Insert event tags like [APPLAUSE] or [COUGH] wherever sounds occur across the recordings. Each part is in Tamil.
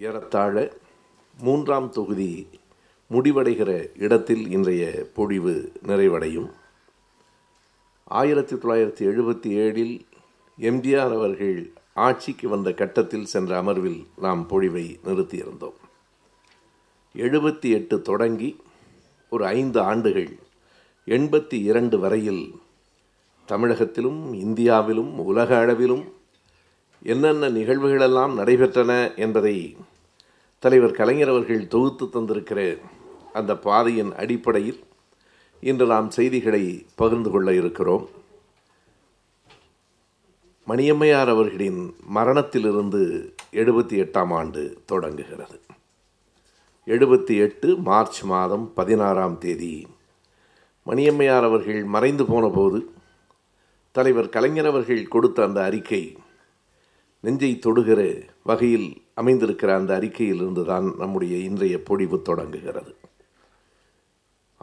ஏறத்தாழ மூன்றாம் தொகுதி முடிவடைகிற இடத்தில் இன்றைய பொழிவு நிறைவடையும். ஆயிரத்தி தொள்ளாயிரத்தி எழுபத்தி ஏழில் எம்ஜிஆர் அவர்கள் ஆட்சிக்கு வந்த கட்டத்தில் சென்ற அமர்வில் நாம் பொழிவை நிறுத்தியிருந்தோம். எழுபத்தி எட்டு தொடங்கி ஒரு ஐந்து ஆண்டுகள் எண்பத்தி இரண்டு வரையில் தமிழகத்திலும் இந்தியாவிலும் உலக அளவிலும் என்னென்ன நிகழ்வுகளெல்லாம் நடைபெற்றன என்பதை தலைவர் கலைஞர் அவர்கள் தொகுத்து தந்திருக்கிற அந்த பாதையின் அடிப்படையில் இன்று நாம் செய்திகளை பகிர்ந்து கொள்ள இருக்கிறோம். மணியம்மையார் அவர்களின் மரணத்திலிருந்து எழுபத்தி எட்டாம் ஆண்டு தொடங்குகிறது. எழுபத்தி எட்டு மார்ச் மாதம் பதினாறாம் தேதி மணியம்மையார் அவர்கள் மறைந்து போன போது தலைவர் கலைஞர் அவர்கள் கொடுத்த அந்த அறிக்கை நெஞ்சை தொடுகிற வகையில் அமைந்திருக்கிற அந்த அறிக்கையிலிருந்து தான் நம்முடைய இன்றைய பொழிவு தொடங்குகிறது.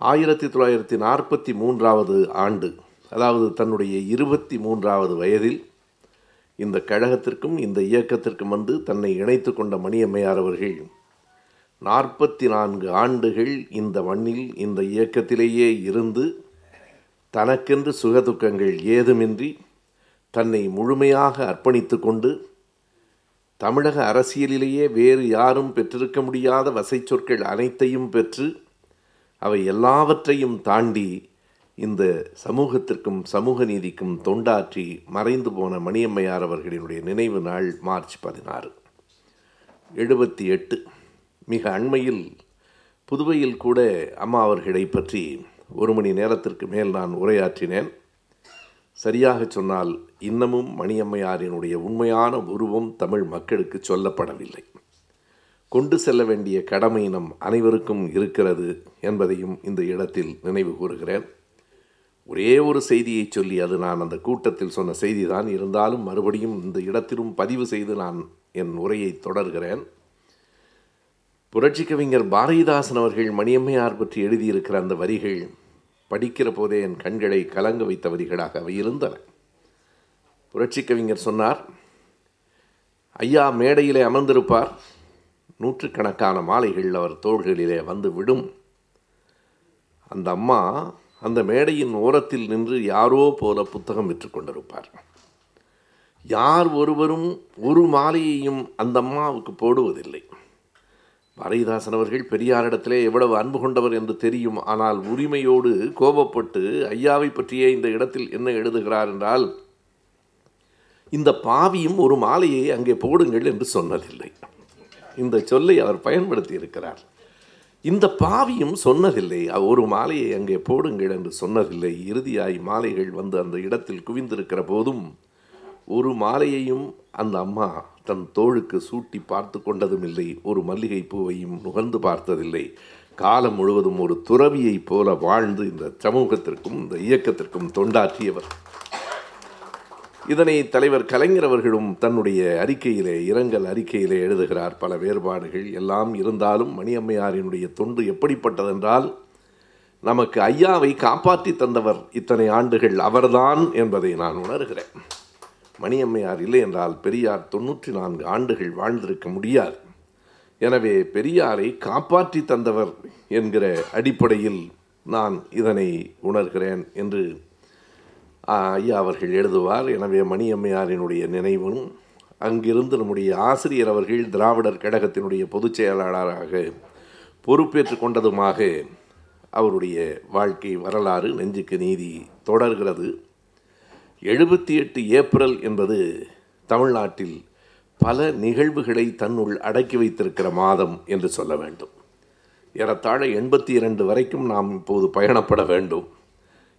ஆயிரத்தி தொள்ளாயிரத்தி நாற்பத்தி மூன்றாவது ஆண்டு அதாவது தன்னுடைய இருபத்தி மூன்றாவது வயதில் இந்த கழகத்திற்கும் இந்த இயக்கத்திற்கும் வந்து தன்னை இணைத்து கொண்ட மணியம்மையார் அவர்கள் நாற்பத்தி நான்கு ஆண்டுகள் இந்த மண்ணில் இந்த இயக்கத்திலேயே இருந்து தனக்கென்று சுகதுக்கங்கள் ஏதுமின்றி தன்னை முழுமையாக அர்ப்பணித்து கொண்டு தமிழக அரசியலிலேயே வேறு யாரும் பெற்றிருக்க முடியாத வசை சொற்கள் அனைத்தையும் பெற்று அவை எல்லாவற்றையும் தாண்டி இந்த சமூகத்திற்கும் சமூக நீதிக்கும் தொண்டாற்றி மறைந்து போன மணியம்மையார் அவர்களினுடைய நினைவு நாள் மார்ச் பதினாறு. எழுபத்தி எட்டு. மிக அண்மையில் புதுவையில் கூட அம்மா அவர்களை பற்றி ஒரு மணி நேரத்திற்கு மேல் நான் உரையாற்றினேன். சரியாக சொன்னால் இன்னமும் மணியம்மையாரினுடைய உண்மையான உருவம் தமிழ் மக்களுக்கு சொல்லப்படவில்லை. கொண்டு செல்ல வேண்டிய கடமை நம் அனைவருக்கும் இருக்கிறது என்பதையும் இந்த இடத்தில் நினைவு கூறுகிறேன். ஒரே ஒரு செய்தியை சொல்லி அது நான் அந்த கூட்டத்தில் சொன்ன செய்தி தான் இருந்தாலும் மறுபடியும் இந்த இடத்திலும் பதிவு செய்து நான் என் உரையை தொடர்கிறேன். புரட்சி கவிஞர் பாரதிதாசன் அவர்கள் மணியம்மையார் பற்றி எழுதியிருக்கிற அந்த வரிகள் படிக்கிற போதே என் கண்களை கலங்க வைத்த வரிகளாக அவை இருந்தன. புரட்சி கவிஞர் சொன்னார் ஐயா மேடையிலே அமர்ந்திருப்பார். நூற்றுக்கணக்கான மாலைகள் அவர் தோள்களிலே வந்து விடும். அந்த அம்மா அந்த மேடையின் ஓரத்தில் நின்று யாரோ போல புத்தகம் விற்று கொண்டிருப்பார். யார் ஒருவரும் ஒரு மாலையையும் அந்த அம்மாவுக்கு போடுவதில்லை. பாரதிதாசன் அவர்கள் பெரியாரிடத்திலே எவ்வளவு அன்பு கொண்டவர் என்று தெரியும். ஆனால் உரிமையோடு கோபப்பட்டு ஐயாவை பற்றியே இந்த இடத்தில் என்ன எழுதுகிறார் என்றால் இந்த பாவியும் ஒரு மாலையை அங்கே போடுங்கள் என்று சொன்னதில்லை. இந்த சொல்லை அவர் பயன்படுத்தி இருக்கிறார் இந்த பாவியும் சொன்னதில்லை ஒரு மாலையை அங்கே போடுங்கள் என்று சொன்னதில்லை. இறுதியாய் மாலைகள் வந்து அந்த இடத்தில் குவிந்திருக்கிற போதும் ஒரு மாலையையும் அந்த அம்மா தன் தோளுக்கு சூட்டி பார்த்து கொண்டதும் இல்லை ஒரு மல்லிகை பூவையும் நுகர்ந்து பார்த்ததில்லை. காலம் முழுவதும் ஒரு துறவியைப் போல வாழ்ந்து இந்த சமூகத்திற்கும் இந்த இயக்கத்திற்கும் தொண்டாற்றியவர். இதனை தலைவர் கலைஞர் அவர்களும் தன்னுடைய அறிக்கையிலே இரங்கல் அறிக்கையிலே எழுதுகிறார். பல வேறுபாடுகள் எல்லாம் இருந்தாலும் மணியம்மையாரினுடைய தொண்டு எப்படிப்பட்டதென்றால் நமக்கு ஐயாவை காப்பாற்றி தந்தவர் இத்தனை ஆண்டுகள் அவர்தான் என்பதை நான் உணர்கிறேன். மணியம்மையார் இல்லை என்றால் பெரியார் தொன்னூற்றி நான்கு ஆண்டுகள் வாழ்ந்திருக்க முடியாது. எனவே பெரியாரை காப்பாற்றி தந்தவர் என்கிற அடிப்படையில் நான் இதனை உணர்கிறேன் என்று ஐயா அவர்கள் எழுதுவார். எனவே மணியம்மையாரினுடைய நினைவும் அங்கிருந்து நம்முடைய ஆசிரியர் அவர்கள் திராவிடர் கழகத்தினுடைய பொதுச் செயலாளராக பொறுப்பேற்று கொண்டதுமாக அவருடைய வாழ்க்கை வரலாறு நெஞ்சுக்கு நீதி தொடர்கிறது. எழுபத்தி எட்டு ஏப்ரல் என்பது தமிழ்நாட்டில் பல நிகழ்வுகளை தன்னுள் அடக்கி வைத்திருக்கிற மாதம் என்று சொல்ல வேண்டும். ஏறத்தாழ எண்பத்தி இரண்டு வரைக்கும் நாம் இப்போது பயணப்பட வேண்டும்.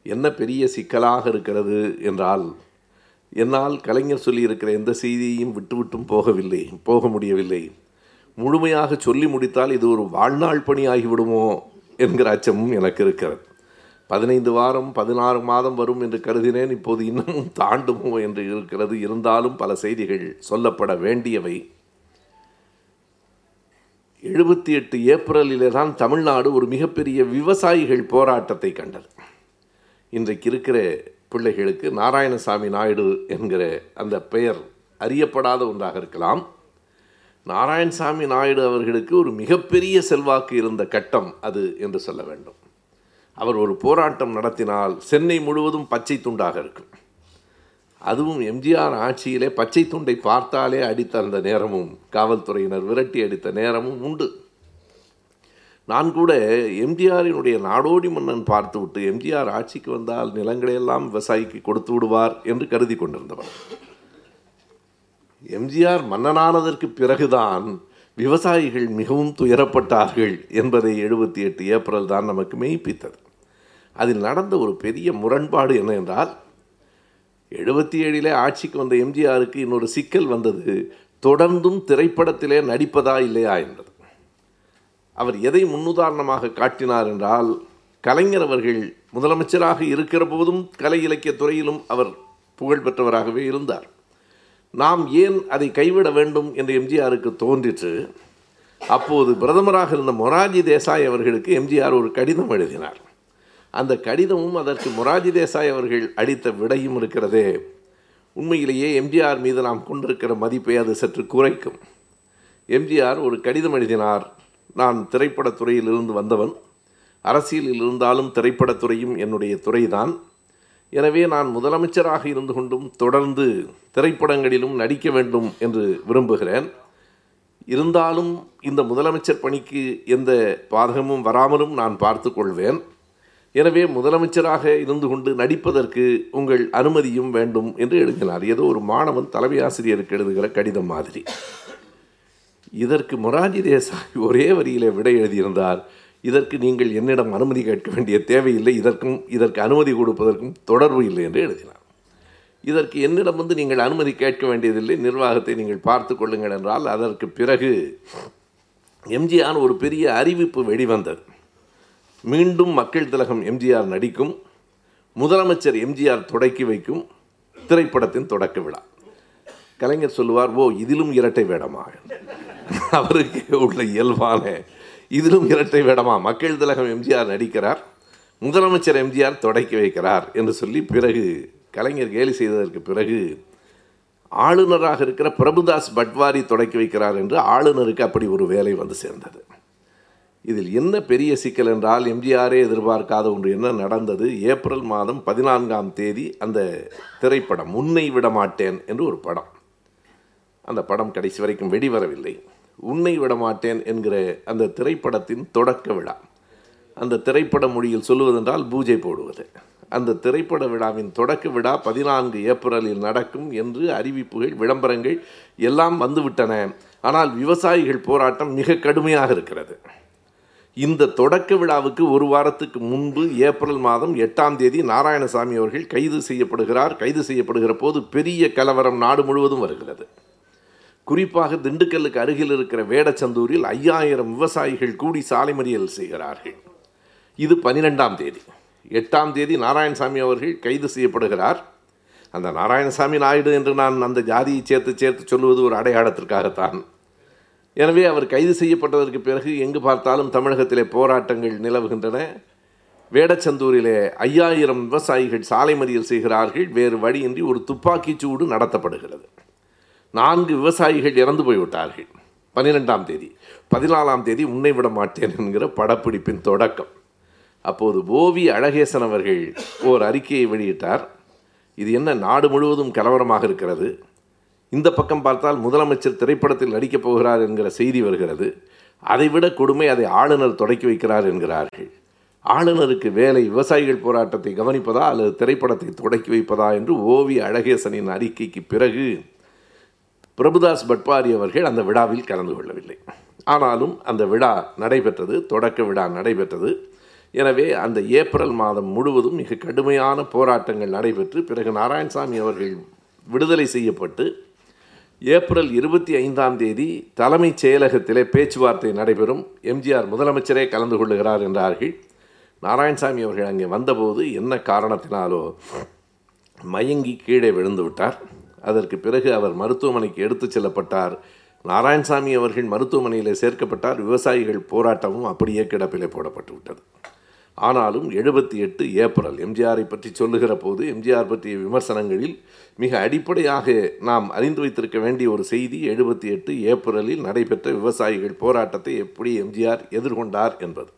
என்ன பெரிய சிக்கலாக இருக்கிறது என்றால் என்னால் கலைஞர் சொல்லியிருக்கிற எந்த செய்தியையும் விட்டுவிட்டும் போகவில்லை போக முடியவில்லை. முழுமையாக சொல்லி முடித்தால் இது ஒரு வாழ்நாள் பணி ஆகிவிடுமோ என்கிற அச்சமும் எனக்கு இருக்கிறது. பதினைந்து வாரம் பதினாறு மாதம் வரும் என்று கருதினேன். இப்போது இன்னமும் தாண்டுமோ என்று இருக்கிறது. இருந்தாலும் பல செய்திகள் சொல்லப்பட வேண்டியவை. எழுபத்தி எட்டு ஏப்ரலிலே தான் தமிழ்நாடு ஒரு மிகப்பெரிய விவசாயிகள் போராட்டத்தை கண்டது. இன்றைக்கு இருக்கிற பிள்ளைகளுக்கு நாராயணசாமி நாயுடு என்கிற அந்த பெயர் அறியப்படாத ஒன்றாக இருக்கலாம். நாராயணசாமி நாயுடு அவர்களுக்கு ஒரு மிகப்பெரிய செல்வாக்கு இருந்த கட்டம் அது என்று சொல்ல வேண்டும். அவர் ஒரு போராட்டம் நடத்தினால் சென்னை முழுவதும் பச்சை துண்டாக இருக்கும். அதுவும் எம்ஜிஆர் ஆட்சியிலே பச்சை துண்டை பார்த்தாலே அடித்த அந்த நேரமும் காவல்துறையினர் விரட்டி அடித்த நேரமும் உண்டு. நான் கூட எம்ஜிஆரினுடைய நாடோடி மன்னன் பார்த்துவிட்டு எம்ஜிஆர் ஆட்சிக்கு வந்தால் நிலங்களையெல்லாம் விவசாயிக்கு கொடுத்து விடுவார் என்று கருதி கொண்டிருந்தவர் எம்ஜிஆர் மன்னனானதற்கு பிறகுதான் விவசாயிகள் மிகவும் துயரப்பட்டார்கள் என்பதை எழுபத்தி எட்டு ஏப்ரல் தான் நமக்கு மெய்ப்பித்தது. அதில் நடந்த ஒரு பெரிய முரண்பாடு என்ன என்றால் எழுபத்தி ஏழிலே ஆட்சிக்கு வந்த எம்ஜிஆருக்கு இன்னொரு சிக்கல் வந்தது தொடர்ந்தும் திரைப்படத்திலே நடிப்பதா இல்லையா என்பது. அவர் எதை முன்னுதாரணமாக காட்டினார் என்றால் கலைஞர் அவர்கள் முதலமைச்சராக இருக்கிற போதும் கலை இலக்கிய துறையிலும் அவர் புகழ் பெற்றவராகவே இருந்தார். நாம் ஏன் அதை கைவிட வேண்டும் என்று எம்ஜிஆருக்கு தோன்றிற்று? அப்போது பிரதமராக இருந்த மொராஜி தேசாய் அவர்களுக்கு எம்ஜிஆர் ஒரு கடிதம் எழுதினார். அந்த கடிதமும் அதற்கு மொராஜி தேசாய் அவர்கள் அளித்த விடையும் இருக்கிறதே. உண்மையிலேயே எம்ஜிஆர் மீது நாம் கொண்டிருக்கிற மதிப்பை அது சற்று குறைக்கும். எம்ஜிஆர் ஒரு கடிதம் எழுதினார். நான் திரைப்படத்துறையிலிருந்து வந்தவன். அரசியலில் இருந்தாலும் திரைப்படத்துறையும் என்னுடைய துறைதான். எனவே நான் முதலமைச்சராக இருந்து கொண்டும் தொடர்ந்து திரைப்படங்களிலும் நடிக்க வேண்டும் என்று விரும்புகிறேன். இருந்தாலும் இந்த முதலமைச்சர் பணிக்கு எந்த பாதகமும் வராமலும் நான் பார்த்து கொள்வேன். எனவே முதலமைச்சராக இருந்து கொண்டு நடிப்பதற்கு உங்கள் அனுமதியும் வேண்டும் என்று எழுதினார் ஏதோ ஒரு மாணவன் தலைமை ஆசிரியருக்கு எழுதுகிற கடிதம் மாதிரி. இதற்கு மொராஜி தேசாய் ஒரே வரியிலே விடை எழுதியிருந்தார். இதற்கு நீங்கள் என்னிடம் அனுமதி கேட்க வேண்டிய தேவையில்லை. இதற்கும் இதற்கு அனுமதி கொடுப்பதற்கும் தொடர்பு இல்லை என்று எழுதினார். இதற்கு என்னிடம் வந்து நீங்கள் அனுமதி கேட்க வேண்டியதில்லை. நிர்வாகத்தை நீங்கள் பார்த்து கொள்ளுங்கள் என்றால் அதற்கு பிறகு எம்ஜிஆர் ஒரு பெரிய அறிவிப்பு வெளிவந்தது. மீண்டும் மக்கள் திலகம் எம்ஜிஆர் நடிக்கும் முதலமைச்சர் எம்ஜிஆர் தொடக்கி வைக்கும் திரைப்படத்தின் தொடக்க விழா. கலைஞர் சொல்லுவார் ஓ இதிலும் இரட்டை வேடமா? [LAUGHS] அவருக்கு உள்ள இயல்பான இதிலும் இரட்டை வேடமா? மக்கள் திலகம் எம்ஜிஆர் நடிக்கிறார் முதலமைச்சர் எம்ஜிஆர் தொடக்கி வைக்கிறார் என்று சொல்லி பிறகு கலைஞர் கேலி செய்ததற்கு பிறகு ஆளுநராக இருக்கிற பிரபுதாஸ் பட்வாரி தொடக்கி வைக்கிறார் என்று ஆளுநருக்கு அப்படி ஒரு வேலை வந்து சேர்ந்தது. இதில் என்ன பெரிய சிக்கல் என்றால் எம்ஜிஆரே எதிர்பார்க்காத ஒன்று என்ன நடந்தது? ஏப்ரல் மாதம் பதினான்காம் தேதி அந்த திரைப்படம் உன்னை விடமாட்டேன் என்று ஒரு படம். அந்த படம் கடைசி வரைக்கும் வெடிவரவில்லை. உன்னை விடமாட்டேன் என்கிற அந்த திரைப்படத்தின் தொடக்க விழா. அந்த திரைப்பட மொழியில் சொல்லுவதென்றால் பூஜை போடுவது. அந்த திரைப்பட விழாவின் தொடக்க விழா பதினான்கு ஏப்ரலில் நடக்கும் என்று அறிவிப்புகள் விளம்பரங்கள் எல்லாம் வந்துவிட்டன. ஆனால் விவசாயிகள் போராட்டம் மிக கடுமையாக இருக்கிறது. இந்த தொடக்க விழாவுக்கு ஒரு வாரத்துக்கு முன்பு ஏப்ரல் மாதம் எட்டாம் தேதி நாராயணசாமி அவர்கள் கைது செய்யப்படுகிறார். கைது செய்யப்படுகிற போது பெரிய கலவரம் நாடு முழுவதும் வருகிறது. குறிப்பாக திண்டுக்கல்லுக்கு அருகில் இருக்கிற வேடச்சந்தூரில் ஐயாயிரம் விவசாயிகள் கூடி சாலை மறியல் செய்கிறார்கள். இது பனிரெண்டாம் தேதி. எட்டாம் தேதி நாராயணசாமி அவர்கள் கைது செய்யப்படுகிறார். அந்த நாராயணசாமி நாயுடு என்று நான் அந்த ஜாதியை சேர்த்து சேர்த்து சொல்லுவது ஒரு அடையாளத்திற்காகத்தான். எனவே அவர் கைது செய்யப்பட்டதற்கு பிறகு எங்கு பார்த்தாலும் தமிழகத்திலே போராட்டங்கள் நிலவுகின்றன. வேடச்சந்தூரிலே ஐயாயிரம் விவசாயிகள் சாலை மறியல் செய்கிறார்கள். வேறு வழியின்றி ஒரு துப்பாக்கி சூடு நடத்தப்படுகிறது. நான்கு விவசாயிகள் இறந்து போய்விட்டார்கள். பன்னிரெண்டாம் தேதி. பதினாலாம் தேதி உன்னை விட மாட்டேன் என்கிற படப்பிடிப்பின் தொடக்கம். அப்போது ஓவி அழகேசன் அவர்கள் ஓர் அறிக்கையை வெளியிட்டார். இது என்ன நாடு முழுவதும் கலவரமாக இருக்கிறது? இந்த பக்கம் பார்த்தால் முதலமைச்சர் திரைப்படத்தில் நடிக்கப் போகிறார் என்கிற செய்தி வருகிறது. அதைவிட கொடுமை அதை ஆளுநர் தொடக்கி வைக்கிறார் என்கிறார்கள். ஆளுநருக்கு வேலை விவசாயிகள் போராட்டத்தை கவனிப்பதா அல்லது திரைப்படத்தை தொடக்கி வைப்பதா என்று ஓவி அழகேசனின் அறிக்கைக்கு பிறகு பிரபுதாஸ் பட்பாரி அவர்கள் அந்த விழாவில் கலந்து கொள்ளவில்லை. ஆனாலும் அந்த விழா நடைபெற்றது தொடக்க விழா நடைபெற்றது. எனவே அந்த ஏப்ரல் மாதம் முழுவதும் மிக கடுமையான போராட்டங்கள் நடைபெற்று பிறகு நாராயணசாமி அவர்கள் விடுதலை செய்யப்பட்டு ஏப்ரல் இருபத்தி ஐந்தாம் தேதி தலைமைச் செயலகத்திலே பேச்சுவார்த்தை நடைபெறும். எம்ஜிஆர் முதலமைச்சரே கலந்து கொள்ளுகிறார் என்றார்கள். நாராயணசாமி அவர்கள் அங்கே வந்தபோது என்ன காரணத்தினாலோ மயங்கி கீழே விழுந்து விட்டார். அதற்கு பிறகு அவர் மருத்துவமனைக்கு எடுத்துச் செல்லப்பட்டார். நாராயணசாமி அவர்கள் மருத்துவமனையில் சேர்க்கப்பட்டார். விவசாயிகள் போராட்டமும் அப்படியே கிடப்பிலே போடப்பட்டு விட்டது. ஆனாலும் எழுபத்தி எட்டு ஏப்ரல் எம்ஜிஆரை பற்றி சொல்லுகிற போது எம்ஜிஆர் பற்றிய விமர்சனங்களில் மிக அடிப்படையாக நாம் அறிந்து வைத்திருக்க வேண்டிய ஒரு செய்தி எழுபத்தி எட்டு ஏப்ரலில் நடைபெற்ற விவசாயிகள் போராட்டத்தை எப்படி எம்ஜிஆர் எதிர்கொண்டார் என்பது.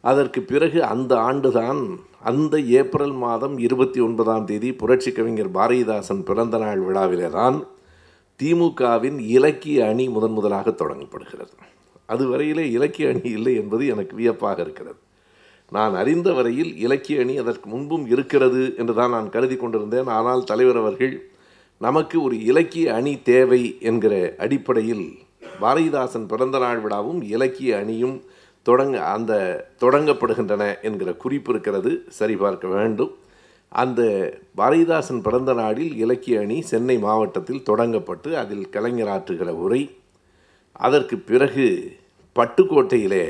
அதற்கு பிறகு அந்த ஆண்டுதான் அந்த ஏப்ரல் மாதம் இருபத்தி ஒன்பதாம் தேதி புரட்சி கவிஞர் பாரதிதாசன் பிறந்த நாள் விழாவிலே தான் திமுகவின் இலக்கிய அணி முதன் முதலாக தொடங்கப்படுகிறது. அதுவரையிலே இலக்கிய அணி இல்லை என்பது எனக்கு வியப்பாக இருக்கிறது. நான் அறிந்த வரையில் இலக்கிய அணி அதற்கு முன்பும் இருக்கிறது என்று தான் நான் கருதி கொண்டிருந்தேன். ஆனால் தலைவர் அவர்கள் நமக்கு ஒரு இலக்கிய அணி தேவை என்கிற அடிப்படையில் பாரதிதாசன் பிறந்த நாள் விழாவும் இலக்கிய அணியும் தொடங்க அந்த தொடங்கப்படுகின்றன என்கிற குறிப்பு இருக்கிறது. சரிபார்க்க வேண்டும். அந்த பாரதிதாசன் பிறந்த நாளில் இலக்கிய அணி சென்னை மாவட்டத்தில் தொடங்கப்பட்டு அதில் கலைஞராற்றுகிற உரை அதற்கு பிறகு பட்டுக்கோட்டையிலே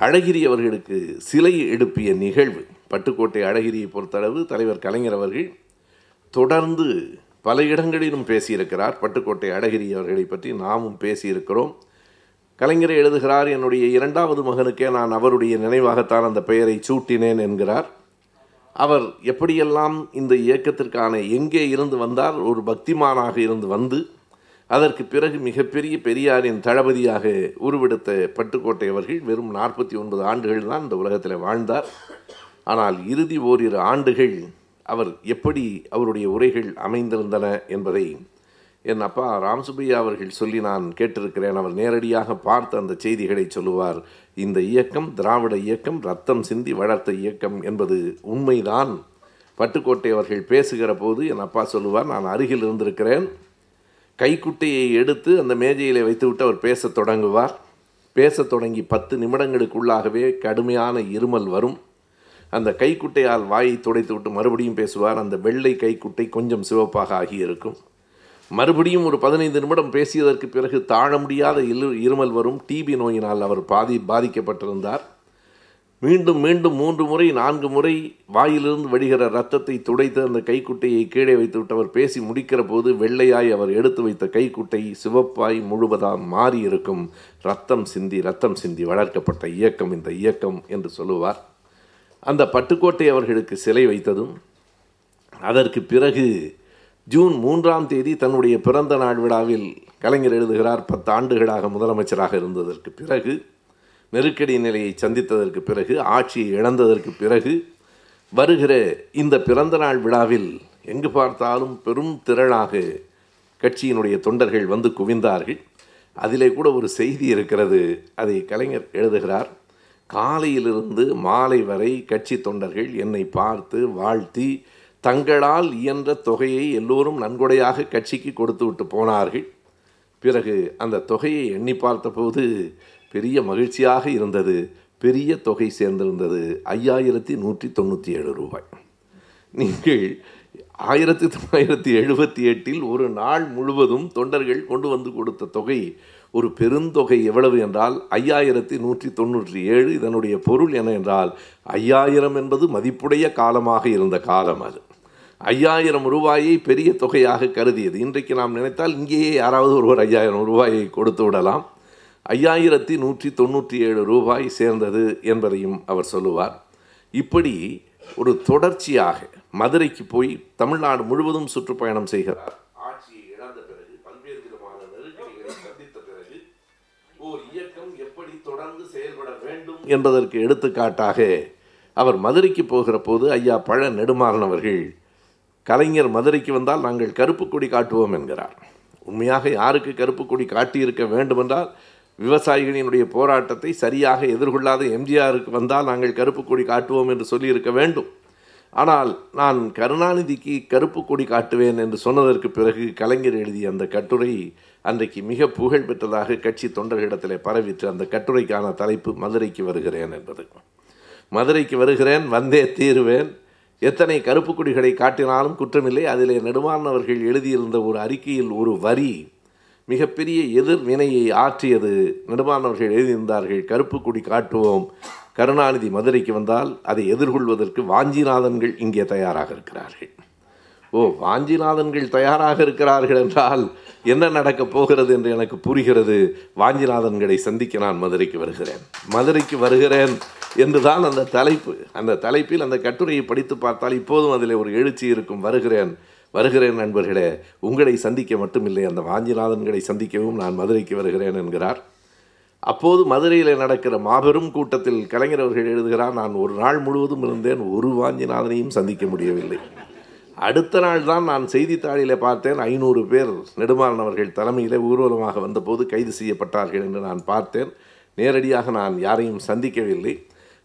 அழகிரி அவர்களுக்கு சிலை எழுப்பிய நிகழ்வு. பட்டுக்கோட்டை அழகிரியை பொறுத்தளவு தலைவர் கலைஞர் அவர்கள் தொடர்ந்து பல இடங்களிலும் பேசியிருக்கிறார். பட்டுக்கோட்டை அழகிரி அவர்களை பற்றி நாமும் பேசியிருக்கிறோம். கலைஞரை எழுதுகிறார் என்னுடைய இரண்டாவது மகனுக்கே நான் அவருடைய நினைவாகத்தான் அந்த பெயரை சூட்டினேன் என்கிறார். அவர் எப்படியெல்லாம் இந்த இயக்கத்திற்கான எங்கே இருந்து வந்தார் ஒரு பக்திமானாக இருந்து வந்து அதற்கு பிறகு மிகப்பெரிய பெரியாரின் தளபதியாக உருவெடுத்த பட்டுக்கோட்டை அவர்கள் வெறும் நாற்பத்தி ஒன்பது ஆண்டுகள் தான் இந்த உலகத்தில் வாழ்ந்தார். ஆனால் இறுதி ஓரிரு ஆண்டுகள் அவர் எப்படி அவருடைய உரைகள் அமைந்திருந்தன என்பதை என் அப்பா ராம்சுபையா அவர்கள் சொல்லி நான் கேட்டிருக்கிறேன். அவர் நேரடியாக பார்த்த அந்த செய்திகளை சொல்லுவார். இந்த இயக்கம் திராவிட இயக்கம் ரத்தம் சிந்தி வளர்த்த இயக்கம் என்பது உண்மைதான். பட்டுக்கோட்டை அவர்கள் பேசுகிற போது என் அப்பா சொல்லுவார் நான் அருகில் இருந்திருக்கிறேன். கைக்குட்டையை எடுத்து அந்த மேஜையில் வைத்துவிட்டு அவர் பேசத் தொடங்குவார். பேசத் தொடங்கி பத்து நிமிடங்களுக்குள்ளாகவே கடுமையான இருமல் வரும். அந்த கைக்குட்டையால் வாயை துடைத்து விட்டு மறுபடியும் பேசுவார். அந்த வெள்ளை கைக்குட்டை கொஞ்சம் சிவப்பாக ஆகியிருக்கும். மறுபடியும் ஒரு பதினைந்து நிமிடம் பேசியதற்கு பிறகு தாழ முடியாத இரு இருமல் வரும். டிபி நோயினால் அவர் பாதி பாதிக்கப்பட்டிருந்தார். மீண்டும் மீண்டும் மூன்று முறை நான்கு முறை வாயிலிருந்து வடிகிற ரத்தத்தை துடைத்து அந்த கைக்குட்டையை கீழே வைத்துவிட்டு அவர் பேசி முடிக்கிற போது வெள்ளையாய் அவர் எடுத்து வைத்த கைக்குட்டை சிவப்பாய் முழுவதாம் மாறி இருக்கும் ரத்தம் சிந்தி ரத்தம் சிந்தி வளர்க்கப்பட்ட இயக்கம் இந்த இயக்கம் என்று சொல்லுவார். அந்த பட்டுக்கோட்டை அவர்களுக்கு சிலை வைத்ததும் அதற்கு பிறகு ஜூன் மூன்றாம் தேதி தன்னுடைய பிறந்த நாள் விழாவில் கலைஞர் எழுதுகிறார். பத்து ஆண்டுகளாக முதலமைச்சராக இருந்ததற்கு பிறகு நெருக்கடி நிலையை சந்தித்ததற்கு பிறகு ஆட்சியை இழந்ததற்கு பிறகு வருகிற இந்த பிறந்தநாள் விழாவில் எங்கு பார்த்தாலும் பெரும் திரளாக கட்சியினுடைய தொண்டர்கள் வந்து குவிந்தார்கள். அதிலே கூட ஒரு செய்தி இருக்கிறது. அதை கலைஞர் எழுதுகிறார். காலையிலிருந்து மாலை வரை கட்சி தொண்டர்கள் என்னை பார்த்து வாழ்த்தி தங்களால் இயன்ற தொகையை எல்லோரும் நன்கொடையாக கட்சிக்கு கொடுத்து விட்டு போனார்கள். பிறகு அந்த தொகையை எண்ணி பார்த்தபோது பெரிய மகிழ்ச்சியாக இருந்தது. பெரிய தொகை சேர்ந்திருந்தது. ஐயாயிரத்தி நூற்றி தொண்ணூற்றி ஏழு ரூபாய். நீங்கள் ஆயிரத்தி தொள்ளாயிரத்தி எழுபத்தி எட்டில் ஒரு நாள் முழுவதும் தொண்டர்கள் கொண்டு வந்து கொடுத்த தொகை ஒரு பெருந்தொகை எவ்வளவு என்றால் ஐயாயிரத்தி நூற்றி தொண்ணூற்றி ஏழு இதனுடைய பொருள் என்ன என்றால் ஐயாயிரம் என்பது மதிப்புடைய காலமாக இருந்த காலம் அது. ஐயாயிரம் ரூபாயை பெரிய தொகையாக கருதியது. இன்றைக்கு நாம் நினைத்தால் இங்கேயே யாராவது ஒருவர் ஐயாயிரம் ரூபாயை கொடுத்து விடலாம். ஐயாயிரத்தி நூற்றி தொண்ணூற்றி ஏழு ரூபாய் சேர்ந்தது என்பதையும் அவர் சொல்லுவார். இப்படி ஒரு தொடர்ச்சியாக மதுரைக்கு போய் தமிழ்நாடு முழுவதும் சுற்றுப்பயணம் செய்கிறார். ஆட்சியை இழந்த பிறகு பல்வேறு விதமான நெருக்கடிகளை சந்தித்த பிறகு ஓர் இயக்கம் எப்படி தொடர்ந்து செயல்பட வேண்டும் என்பதற்கு எடுத்துக்காட்டாக அவர் மதுரைக்கு போகிற போது ஐயா பழ நெடுமாறன் அவர்கள் கலைஞர் மதுரைக்கு வந்தால் நாங்கள் கருப்பு கொடி காட்டுவோம் என்கிறார். உண்மையாக யாருக்கு கருப்பு கொடி காட்டியிருக்க வேண்டுமென்றால் விவசாயிகளினுடைய போராட்டத்தை சரியாக எதிர்கொள்ளாத எம்ஜிஆருக்கு வந்தால் நாங்கள் கருப்பு கொடி காட்டுவோம் என்று சொல்லியிருக்க வேண்டும். ஆனால் நான் கருணாநிதிக்கு கருப்பு கொடி காட்டுவேன் என்று சொன்னதற்கு பிறகு கலைஞர் எழுதிய அந்த கட்டுரை அன்றைக்கு மிக புகழ் பெற்றதாக கட்சி தொண்டர்களிடத்தில் பரவிற்று. அந்த கட்டுரைக்கான தலைப்பு மதுரைக்கு வருகிறேன் என்பது. மதுரைக்கு வருகிறேன் வந்தே தீருவேன். எத்தனை கருப்பு கொடிகளை காட்டினாலும் குற்றமில்லை. அதிலே நெடுமாறனவர்கள் எழுதியிருந்த ஒரு அறிக்கையில் ஒரு வரி மிகப்பெரிய எதிர்வினையை ஆற்றியது நெடுமாறனவர்கள் எழுதியிருந்தார்கள். கருப்பு கொடி காட்டுவோம். கருணாநிதி மதுரைக்கு வந்தால் அதை எதிர்கொள்வதற்கு வாஞ்சிநாதன்கள் இங்கே தயாராக இருக்கிறார்கள். ஓ வாஞ்சிநாதன்கள் தயாராக இருக்கிறார்கள் என்றால் என்ன நடக்கப் போகிறது என்று எனக்கு புரிகிறது. வாஞ்சிநாதன்களை சந்திக்க நான் மதுரைக்கு வருகிறேன். மதுரைக்கு வருகிறேன் என்றுதான் அந்த தலைப்பு. அந்த தலைப்பில் அந்த கட்டுரையை படித்து பார்த்தால் இப்போதும் அதில் ஒரு எழுச்சி இருக்கும். வருகிறேன். வருகிறேன் நண்பர்களே. உங்களை சந்திக்க மட்டுமில்லை அந்த வாஞ்சிநாதன்களை சந்திக்கவும் நான் மதுரைக்கு வருகிறேன் என்கிறார். அப்போது மதுரையில் நடக்கிற மாபெரும் கூட்டத்தில் கலைஞர் அவர்கள் எழுதுகிறார் நான் ஒரு நாள் முழுவதும் இருந்தேன் ஒரு வாஞ்சிநாதனையும் சந்திக்க முடியவில்லை. அடுத்த நாள் தான் நான் செய்தித்தாளில் பார்த்தேன் ஐநூறு பேர் நெடுமாறன் அவர்கள் தலைமையில் ஊர்வலமாக வந்தபோது கைது செய்யப்பட்டார்கள் என்று நான் பார்த்தேன். நேரடியாக நான் யாரையும் சந்திக்கவில்லை.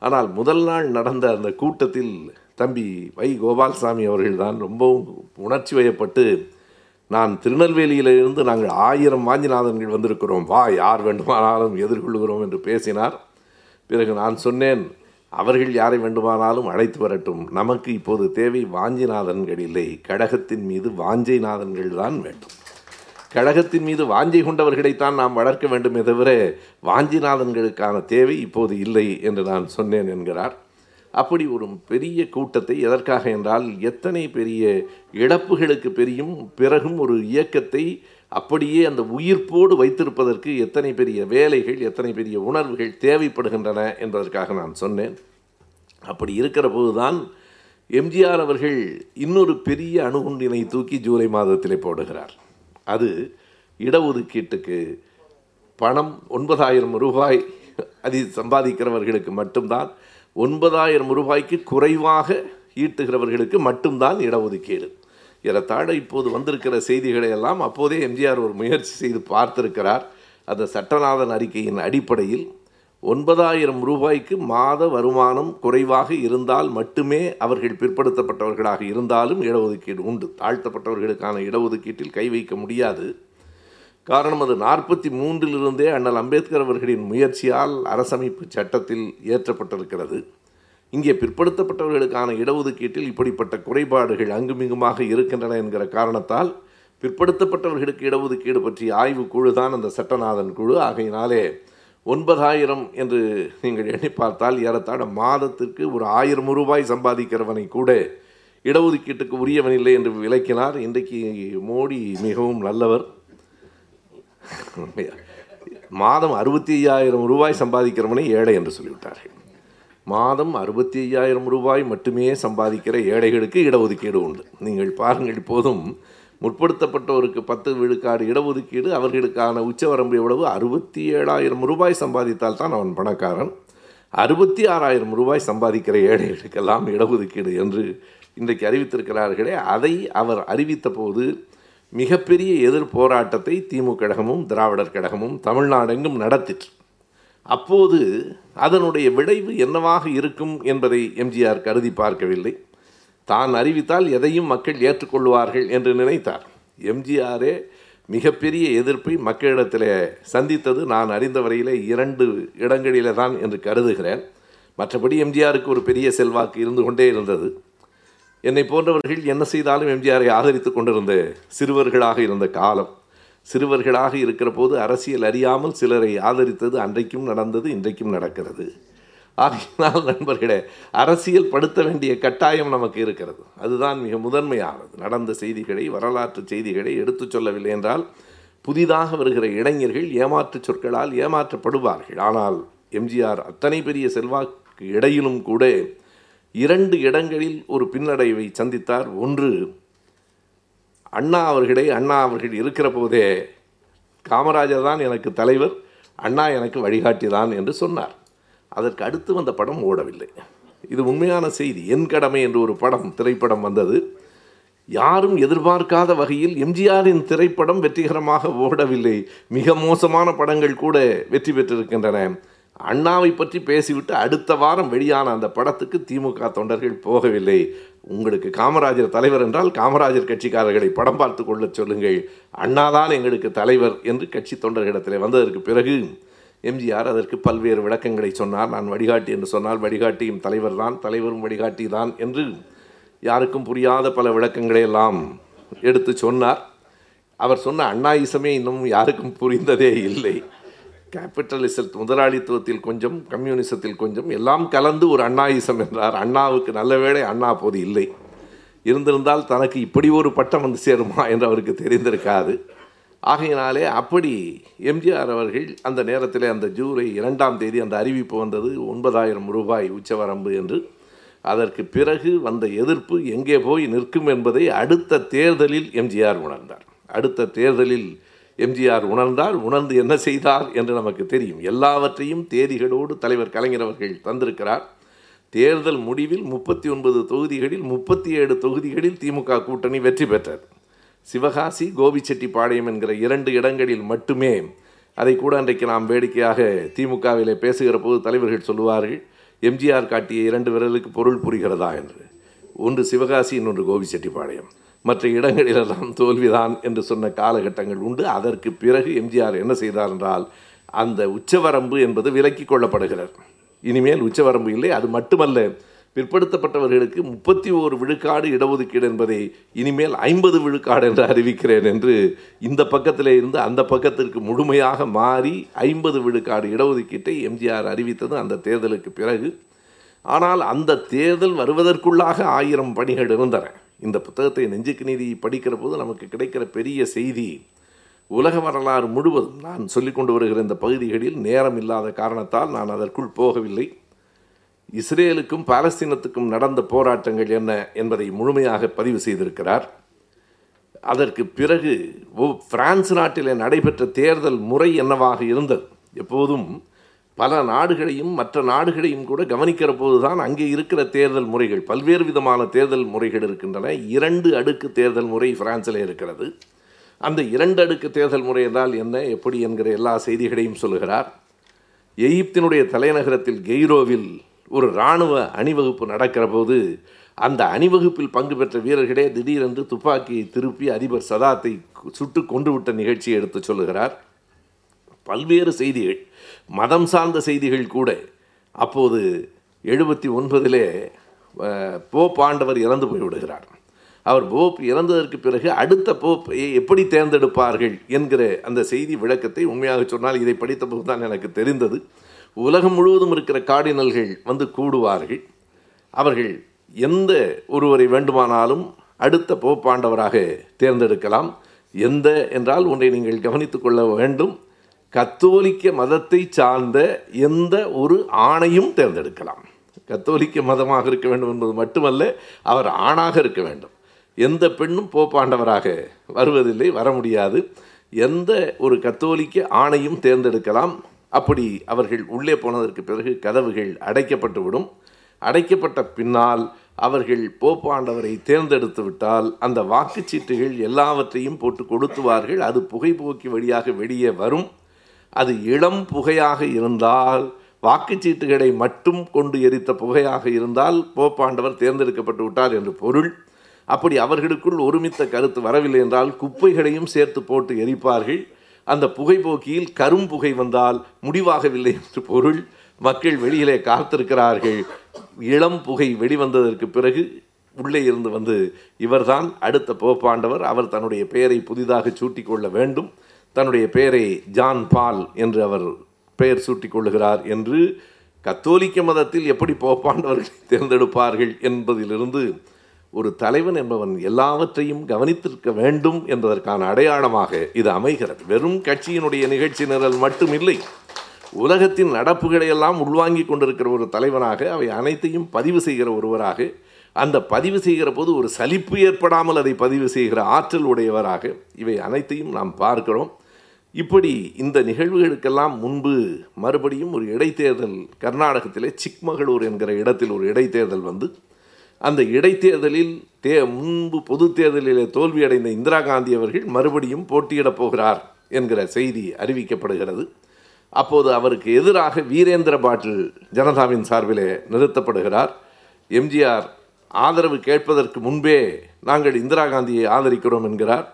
ஆனால் முதல் நாள் நடந்த அந்த கூட்டத்தில் தம்பி வை கோபால்சாமி அவர்கள் தான் ரொம்பவும் உணர்ச்சி வயப்பட்டு நான் திருநெல்வேலியிலிருந்து நாங்கள் ஆயிரம் வாஞ்சிநாதன்கள் வந்திருக்கிறோம். வா யார் வேண்டுமானாலும் எதிர்கொள்கிறோம் என்று பேசினார். பிறகு நான் சொன்னேன் அவர்கள் யாரை வேண்டுமானாலும் அழைத்து வரட்டும். நமக்கு இப்போது தேவை வாஞ்சிநாதன்கள் இல்லை. கழகத்தின் மீது வாஞ்சைநாதன்கள் தான் வேண்டும். கழகத்தின் மீது வாஞ்சை கொண்டவர்களைத்தான் நாம் வளர்க்க வேண்டுமே தவிர வாஞ்சிநாதன்களுக்கான தேவை இப்போது இல்லை என்று நான் சொன்னேன் என்கிறார். அப்படி ஒரு பெரிய கூட்டத்தை எதற்காக என்றால் எத்தனை பெரிய இழப்புகளுக்கு பெரியும் பிறகும் ஒரு இயக்கத்தை அப்படியே அந்த உயிர்ப்போடு வைத்திருப்பதற்கு எத்தனை பெரிய வேலைகள் எத்தனை பெரிய உணர்வுகள் தேவைப்படுகின்றன என்பதற்காக நான் சொன்னேன். அப்படி இருக்கிற போதுதான் எம்ஜிஆர் அவர்கள் இன்னொரு பெரிய அணுகுண்டினை தூக்கி ஜூலை மாதத்திலே போடுகிறார். அது இடஒதுக்கீட்டுக்கு பணம் ஒன்பதாயிரம் ரூபாய் அது சம்பாதிக்கிறவர்களுக்கு மட்டும்தான் ஒன்பதாயிரம் ரூபாய்க்கு குறைவாக ஈட்டுகிறவர்களுக்கு மட்டும்தான் இடஒதுக்கீடு. ஏறத்தாழ இப்போது வந்திருக்கிற செய்திகளை எல்லாம் அப்போதே எம்ஜிஆர் ஒரு முயற்சி செய்து பார்த்திருக்கிறார். அந்த சட்டநாதன் அறிக்கையின் அடிப்படையில் ஒன்பதாயிரம் ரூபாய்க்கு மாத வருமானம் குறைவாக இருந்தால் மட்டுமே அவர்கள் பிற்படுத்தப்பட்டவர்களாக இருந்தாலும் இடஒதுக்கீடு உண்டு. தாழ்த்தப்பட்டவர்களுக்கான இடஒதுக்கீட்டில் கை வைக்க முடியாது. காரணம் அது நாற்பத்தி மூன்றிலிருந்தே அண்ணல் அம்பேத்கர் அவர்களின் முயற்சியால் அரசமைப்பு சட்டத்தில் ஏற்றப்பட்டிருக்கிறது. இங்கே பிற்படுத்தப்பட்டவர்களுக்கான இடஒதுக்கீட்டில் இப்படிப்பட்ட குறைபாடுகள் அங்குமிங்குமாக இருக்கின்றன என்கிற காரணத்தால் பிற்படுத்தப்பட்டவர்களுக்கு இடஒதுக்கீடு பற்றிய ஆய்வு குழு தான் அந்த சட்டநாதன் குழு. ஆகையினாலே ஒன்பதாயிரம் என்று நீங்கள் எண்ணி பார்த்தால் ஏறத்தாழ மாதத்திற்கு ஒரு ஆயிரம் ரூபாய் சம்பாதிக்கிறவனை கூட இடஒதுக்கீட்டுக்கு உரியவன் இல்லை என்று விளக்கினார். இன்றைக்கு மோடி மிகவும் நல்லவர். [LAUGHS] மாதம் அறுபத்தி ஐயாயிரம் ரூபாய் சம்பாதிக்கிறவனை ஏழை என்று சொல்லிவிட்டார்கள். மாதம் அறுபத்தி ஐயாயிரம் ரூபாய் மட்டுமே சம்பாதிக்கிற ஏழைகளுக்கு இடஒதுக்கீடு உண்டு. நீங்கள் பாருங்கள் இப்போதும் முற்படுத்தப்பட்டோருக்கு பத்து விழுக்காடு இடஒதுக்கீடு அவர்களுக்கான உச்சவரம்பு எவ்வளவு? அறுபத்தி ஏழாயிரம் ரூபாய் சம்பாதித்தால் தான் அவன் பணக்காரன். அறுபத்தி ஆறாயிரம் ரூபாய் சம்பாதிக்கிற ஏழைகளுக்கெல்லாம் இடஒதுக்கீடு என்று இன்றைக்கு அறிவித்திருக்கிறார்களே அதை அவர் அறிவித்த போது மிகப்பெரிய எதிர் போராட்டத்தை திமுக கழகமும் திராவிடர் கழகமும் தமிழ்நாடெங்கும் நடத்திற்று. அப்போது அதனுடைய விளைவு என்னவாக இருக்கும் என்பதை எம்ஜிஆர் கருதி பார்க்கவில்லை. தான் அறிவித்தால் எதையும் மக்கள் ஏற்றுக்கொள்வார்கள் என்று நினைத்தார். எம்ஜிஆரே மிகப்பெரிய எதிர்ப்பை மக்களிடத்தில் சந்தித்தது நான் அறிந்த வரையிலே இரண்டு இடங்களிலே தான் என்று கருதுகிறேன். மற்றபடி எம்ஜிஆருக்கு ஒரு பெரிய செல்வாக்கு இருந்து கொண்டே இருந்தது. என்னை போன்றவர்கள் என்ன செய்தாலும் எம்ஜிஆரை ஆதரித்து கொண்டிருந்த சிறுவர்களாக இருந்த காலம். சிறுவர்களாக இருக்கிற போது அரசியல் அறியாமல் சிலரை ஆதரித்தது அன்றைக்கும் நடந்தது இன்றைக்கும் நடக்கிறது. ஆகையினால் நண்பர்களே அரசியல் படுத்த வேண்டிய கட்டாயம் நமக்கு இருக்கிறது. அதுதான் மிக முதன்மையானது. நடந்த செய்திகளை வரலாற்று செய்திகளை எடுத்துச் சொல்லவில்லை என்றால் புதிதாக வருகிற இளைஞர்கள் ஏமாற்று சொற்களால் ஏமாற்றப்படுவார்கள். ஆனால் எம்ஜிஆர் அத்தனை பெரிய செல்வாக்கு இடையிலும் கூட இரண்டு இடங்களில் ஒரு பின்னடைவை சந்தித்தார். ஒன்று அண்ணா அவர்களே அண்ணா அவர்கள் இருக்கிற போதே காமராஜர் தான் எனக்கு தலைவர் அண்ணா எனக்கு வழிகாட்டி தான் என்று சொன்னார். அதற்கு அடுத்து வந்த படம் ஓடவில்லை. இது உண்மையான செய்தி. என் கடமை என்று ஒரு படம் திரைப்படம் வந்தது. யாரும் எதிர்பார்க்காத வகையில் எம்ஜிஆரின் திரைப்படம் வெற்றிகரமாக ஓடவில்லை. மிக மோசமான படங்கள் கூட வெற்றி பெற்றிருக்கின்றன. அண்ணாவை பற்றி பேசிவிட்டு அடுத்த வாரம் வெளியான அந்த படத்துக்கு திமுக தொண்டர்கள் போகவில்லை. உங்களுக்கு காமராஜர் தலைவர் என்றால் காமராஜர் கட்சிக்காரர்களை படம் பார்த்து கொள்ள சொல்லுங்கள். அண்ணாதான் எங்களுக்கு தலைவர் என்று கட்சி தொண்டர்களிடத்தில் வந்ததற்கு பிறகு எம்ஜிஆர் அதற்கு பல்வேறு விளக்கங்களை சொன்னார். நான் வழிகாட்டி என்று சொன்னால் வழிகாட்டியும் தலைவர் தான் தலைவரும் வழிகாட்டி தான் என்று யாருக்கும் புரியாத பல விளக்கங்களை எல்லாம் எடுத்து சொன்னார். அவர் சொன்ன அண்ணாயிசமே இன்னும் யாருக்கும் புரிந்ததே இல்லை. கேபிட்டலிசத் முதலாளித்துவத்தில் கொஞ்சம் கம்யூனிசத்தில் கொஞ்சம் எல்லாம் கலந்து ஒரு அண்ணாயிசம் என்றார். அண்ணாவுக்கு நல்ல வேளை அண்ணா அப்போது இல்லை. இருந்திருந்தால் தனக்கு இப்படி ஒரு பட்டம் வந்து சேருமா என்று அவருக்கு தெரிந்திருக்காது. ஆகையினாலே அப்படி எம்ஜிஆர் அவர்கள் அந்த நேரத்தில் அந்த ஜூலை இரண்டாம் தேதி அந்த அறிவிப்பு வந்தது ஒன்பதாயிரம் ரூபாய் உச்சவரம்பு என்று. அதற்கு பிறகு வந்த எதிர்ப்பு எங்கே போய் நிற்கும் என்பதை அடுத்த தேர்தலில் எம்ஜிஆர் உணர்ந்தார். அடுத்த தேர்தலில் எம்ஜிஆர் உணர்ந்தார் உணர்ந்து என்ன செய்தார் என்று நமக்கு தெரியும். எல்லாவற்றையும் தேதிகளோடு தலைவர் கலைஞர் அவர்கள் தந்திருக்கிறார். தேர்தல் முடிவில் முப்பத்தி ஒன்பது தொகுதிகளில் முப்பத்தி ஏழு தொகுதிகளில் திமுக கூட்டணி வெற்றி பெற்றது. சிவகாசி கோபிச்செட்டிப்பாளையம் என்கிற இரண்டு இடங்களில் மட்டுமே அதை கூட அன்றைக்கு நாம் வேடிக்கையாக திமுகவிலே பேசுகிற போது தலைவர்கள் சொல்லுவார்கள் எம்ஜிஆர் காட்டிய இரண்டு விரலுக்கு பொருள் புரிகிறதா என்று. ஒன்று சிவகாசி இன்னொன்று கோபிச்செட்டிப்பாளையம். மற்ற இடங்களிலெல்லாம் தோல்விதான் என்று சொன்ன காலகட்டங்கள் உண்டு. அதற்கு பிறகு எம்ஜிஆர் என்ன செய்தார் என்றால் அந்த உச்சவரம்பு என்பது விலக்கி கொள்ளப்படுகிறார். இனிமேல் உச்சவரம்பு இல்லை. அது மட்டுமல்ல பிற்படுத்தப்பட்டவர்களுக்கு முப்பத்தி ஓரு விழுக்காடு இடஒதுக்கீடு என்பதை இனிமேல் ஐம்பது விழுக்காடு என்று அறிவிக்கிறேன் என்று இந்த பக்கத்திலே இருந்து அந்த பக்கத்திற்கு முழுமையாக மாறி ஐம்பது விழுக்காடு இடஒதுக்கீட்டை எம்ஜிஆர் அறிவித்தது அந்த தேர்தலுக்கு பிறகு. ஆனால் அந்த தேர்தல் வருவதற்குள்ளாக ஆயிரம் பணிகள் இருந்தன. இந்த புத்தகத்தை நெஞ்சுக்கு நீதி படிக்கிற போது நமக்கு கிடைக்கிற பெரிய செய்தி உலக வரலாறு முழுவதும் நான் சொல்லிக் கொண்டு வருகிற இந்த பகுதிகளில் நேரம் இல்லாத காரணத்தால் நான் அதற்குள் போகவில்லை. இஸ்ரேலுக்கும் பாலஸ்தீனத்துக்கும் நடந்த போராட்டங்கள் என்ன என்பதை முழுமையாக பதிவு செய்திருக்கிறார். அதற்கு பிறகு பிரான்ஸ் நாட்டிலே நடைபெற்ற தேர்தல் முறை என்னவாக இருந்தது? எப்போதும் பல நாடுகளையும் மற்ற நாடுகளையும் கூட கவனிக்கிற போதுதான் அங்கே இருக்கிற தேர்தல் முறைகள் பல்வேறு விதமான தேர்தல் முறைகள் இருக்கின்றன. இரண்டு அடுக்கு தேர்தல் முறை பிரான்சில் இருக்கிறது. அந்த இரண்டு அடுக்கு தேர்தல் முறை என்றால் என்ன எப்படி என்கிற எல்லா செய்திகளையும் சொல்லுகிறார். எகிப்தினுடைய தலைநகரத்தில் கெய்ரோவில் ஒரு இராணுவ அணிவகுப்பு நடக்கிற போது அந்த அணிவகுப்பில் பங்கு பெற்ற வீரர்களே திடீரென்று துப்பாக்கியை திருப்பி அதிபர் சதாத்தை சுட்டு கொண்டு விட்ட நிகழ்ச்சியை எடுத்து சொல்லுகிறார். பல்வேறு செய்திகள் மதம் சார்ந்த செய்திகள் கூட அப்போது எழுபத்தி ஒன்பதிலே போப் ஆண்டவர் இறந்து போய்விடுகிறார் அவர் போப் இறந்ததற்கு பிறகு அடுத்த போப் எப்படி தேர்ந்தெடுப்பார்கள் என்கிற அந்த செய்தி விளக்கத்தை உண்மையாக சொன்னால் இதை படித்த போது தான் எனக்கு தெரிந்தது. உலகம் முழுவதும் இருக்கிற கார்டினல்கள் வந்து கூடுவார்கள். அவர்கள் எந்த ஒருவரை வேண்டுமானாலும் அடுத்த போப்பாண்டவராக தேர்ந்தெடுக்கலாம். எந்த என்றால் ஒன்றை நீங்கள் கவனித்துக்கொள்ள வேண்டும். கத்தோலிக்க மதத்தை சார்ந்த எந்த ஒரு ஆணையும் தேர்ந்தெடுக்கலாம். கத்தோலிக்க மதமாக இருக்க வேண்டும் என்பது மட்டுமல்ல அவர் ஆணாக இருக்க வேண்டும். எந்த பெண்ணும் போப்பாண்டவராக வருவதில்லை வர முடியாது. எந்த ஒரு கத்தோலிக்க ஆணையும் தேர்ந்தெடுக்கலாம். அப்படி அவர்கள் உள்ளே போனதற்கு பிறகு கதவுகள் அடைக்கப்பட்டுவிடும். அடைக்கப்பட்ட பின்னால் அவர்கள் போப்பாண்டவரை தேர்ந்தெடுத்து விட்டால் அந்த வாக்குச்சீட்டுகள் எல்லாவற்றையும் போட்டு கொடுத்துவார்கள். அது புகைப்போக்கி வழியாக வெளியே வரும். அது இளம் புகையாக இருந்தால் வாக்குச்சீட்டுகளை மட்டும் கொண்டு எரித்த புகையாக இருந்தால் போப்பாண்டவர் தேர்ந்தெடுக்கப்பட்டு விட்டார் என்று பொருள். அப்படி அவர்களுக்குள் ஒருமித்த கருத்து வரவில்லை என்றால் குப்பைகளையும் சேர்த்து போட்டு எரிப்பார்கள். அந்த புகைப்போக்கியில் கரும்புகை வந்தால் முடிவாகவில்லை என்று பொருள். மக்கள் வெளியிலே காத்திருக்கிறார்கள். இளம் புகை வெளிவந்ததற்கு பிறகு உள்ளே இருந்து வந்து இவர்தான் அடுத்த போப்பாண்டவர். அவர் தன்னுடைய பெயரை புதிதாக சூட்டிக்கொள்ள வேண்டும். தன்னுடைய பெயரை ஜான் பால் என்று அவர் பெயர் சூட்டிக் கொள்ளுகிறார் என்று கத்தோலிக்க மதத்தில் எப்படி போப்பாண்டவர்களை தேர்ந்தெடுப்பார்கள் என்பதிலிருந்து ஒரு தலைவன் என்பவன் எல்லாவற்றையும் கவனித்திருக்க வேண்டும் என்பதற்கான அடையாளமாக இது அமைகிறது. வெறும் கட்சியினுடைய நிகழ்ச்சி நிரல் மட்டுமில்லை உலகத்தின் நடப்புகளை எல்லாம் உள்வாங்கிக் கொண்டிருக்கிற ஒரு தலைவனாக அவை அனைத்தையும் பதிவு செய்கிற ஒருவராக அந்த பதிவு செய்கிற போது ஒரு சலிப்பு ஏற்படாமல் அதை பதிவு செய்கிற ஆற்றல் உடையவராக இவை அனைத்தையும் நாம் பார்க்கிறோம். இப்படி இந்த நிகழ்வுகளுக்கெல்லாம் முன்பு மறுபடியும் ஒரு இடைத்தேர்தல் கர்நாடகத்திலே சிக்மகளூர் என்கிற இடத்தில் ஒரு இடைத்தேர்தல் வந்து அந்த இடைத்தேர்தலில் தே முன்பு பொது தேர்தலிலே தோல்வியடைந்த இந்திரா காந்தி அவர்கள் மறுபடியும் போட்டியிடப் போகிறார் என்கிற செய்தி அறிவிக்கப்படுகிறது. அப்போது அவருக்கு எதிராக வீரேந்திர பாட்டில் ஜனதாவின் சார்பிலே நிறுத்தப்படுகிறார். எம்ஜிஆர் ஆதரவு கேட்பதற்கு முன்பே நாங்கள் இந்திரா காந்தியை ஆதரிக்கிறோம் என்கிறார்.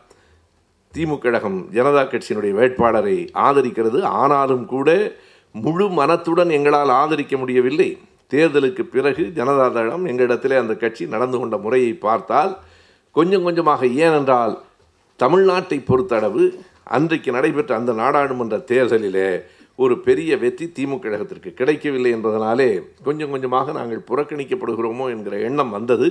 திமுக கழகம் ஜனதா கட்சியினுடைய வேட்பாளரை ஆதரிக்கிறது. ஆனாலும் கூட முழு மனத்துடன் எங்களால் ஆதரிக்க முடியவில்லை. தேர்தலுக்கு பிறகு ஜனதா தளம் எங்களிடத்திலே அந்த கட்சி நடந்து கொண்ட முறையை பார்த்தால் கொஞ்சம் கொஞ்சமாக ஏனென்றால் தமிழ்நாட்டை பொறுத்தளவு அன்றைக்கு நடைபெற்ற அந்த நாடாளுமன்ற தேர்தலிலே ஒரு பெரிய வெற்றி திமுக கழகத்திற்கு கிடைக்கவில்லை என்பதனாலே கொஞ்சம் கொஞ்சமாக நாங்கள் புறக்கணிக்கப்படுகிறோமோ என்கிற எண்ணம் வந்தது.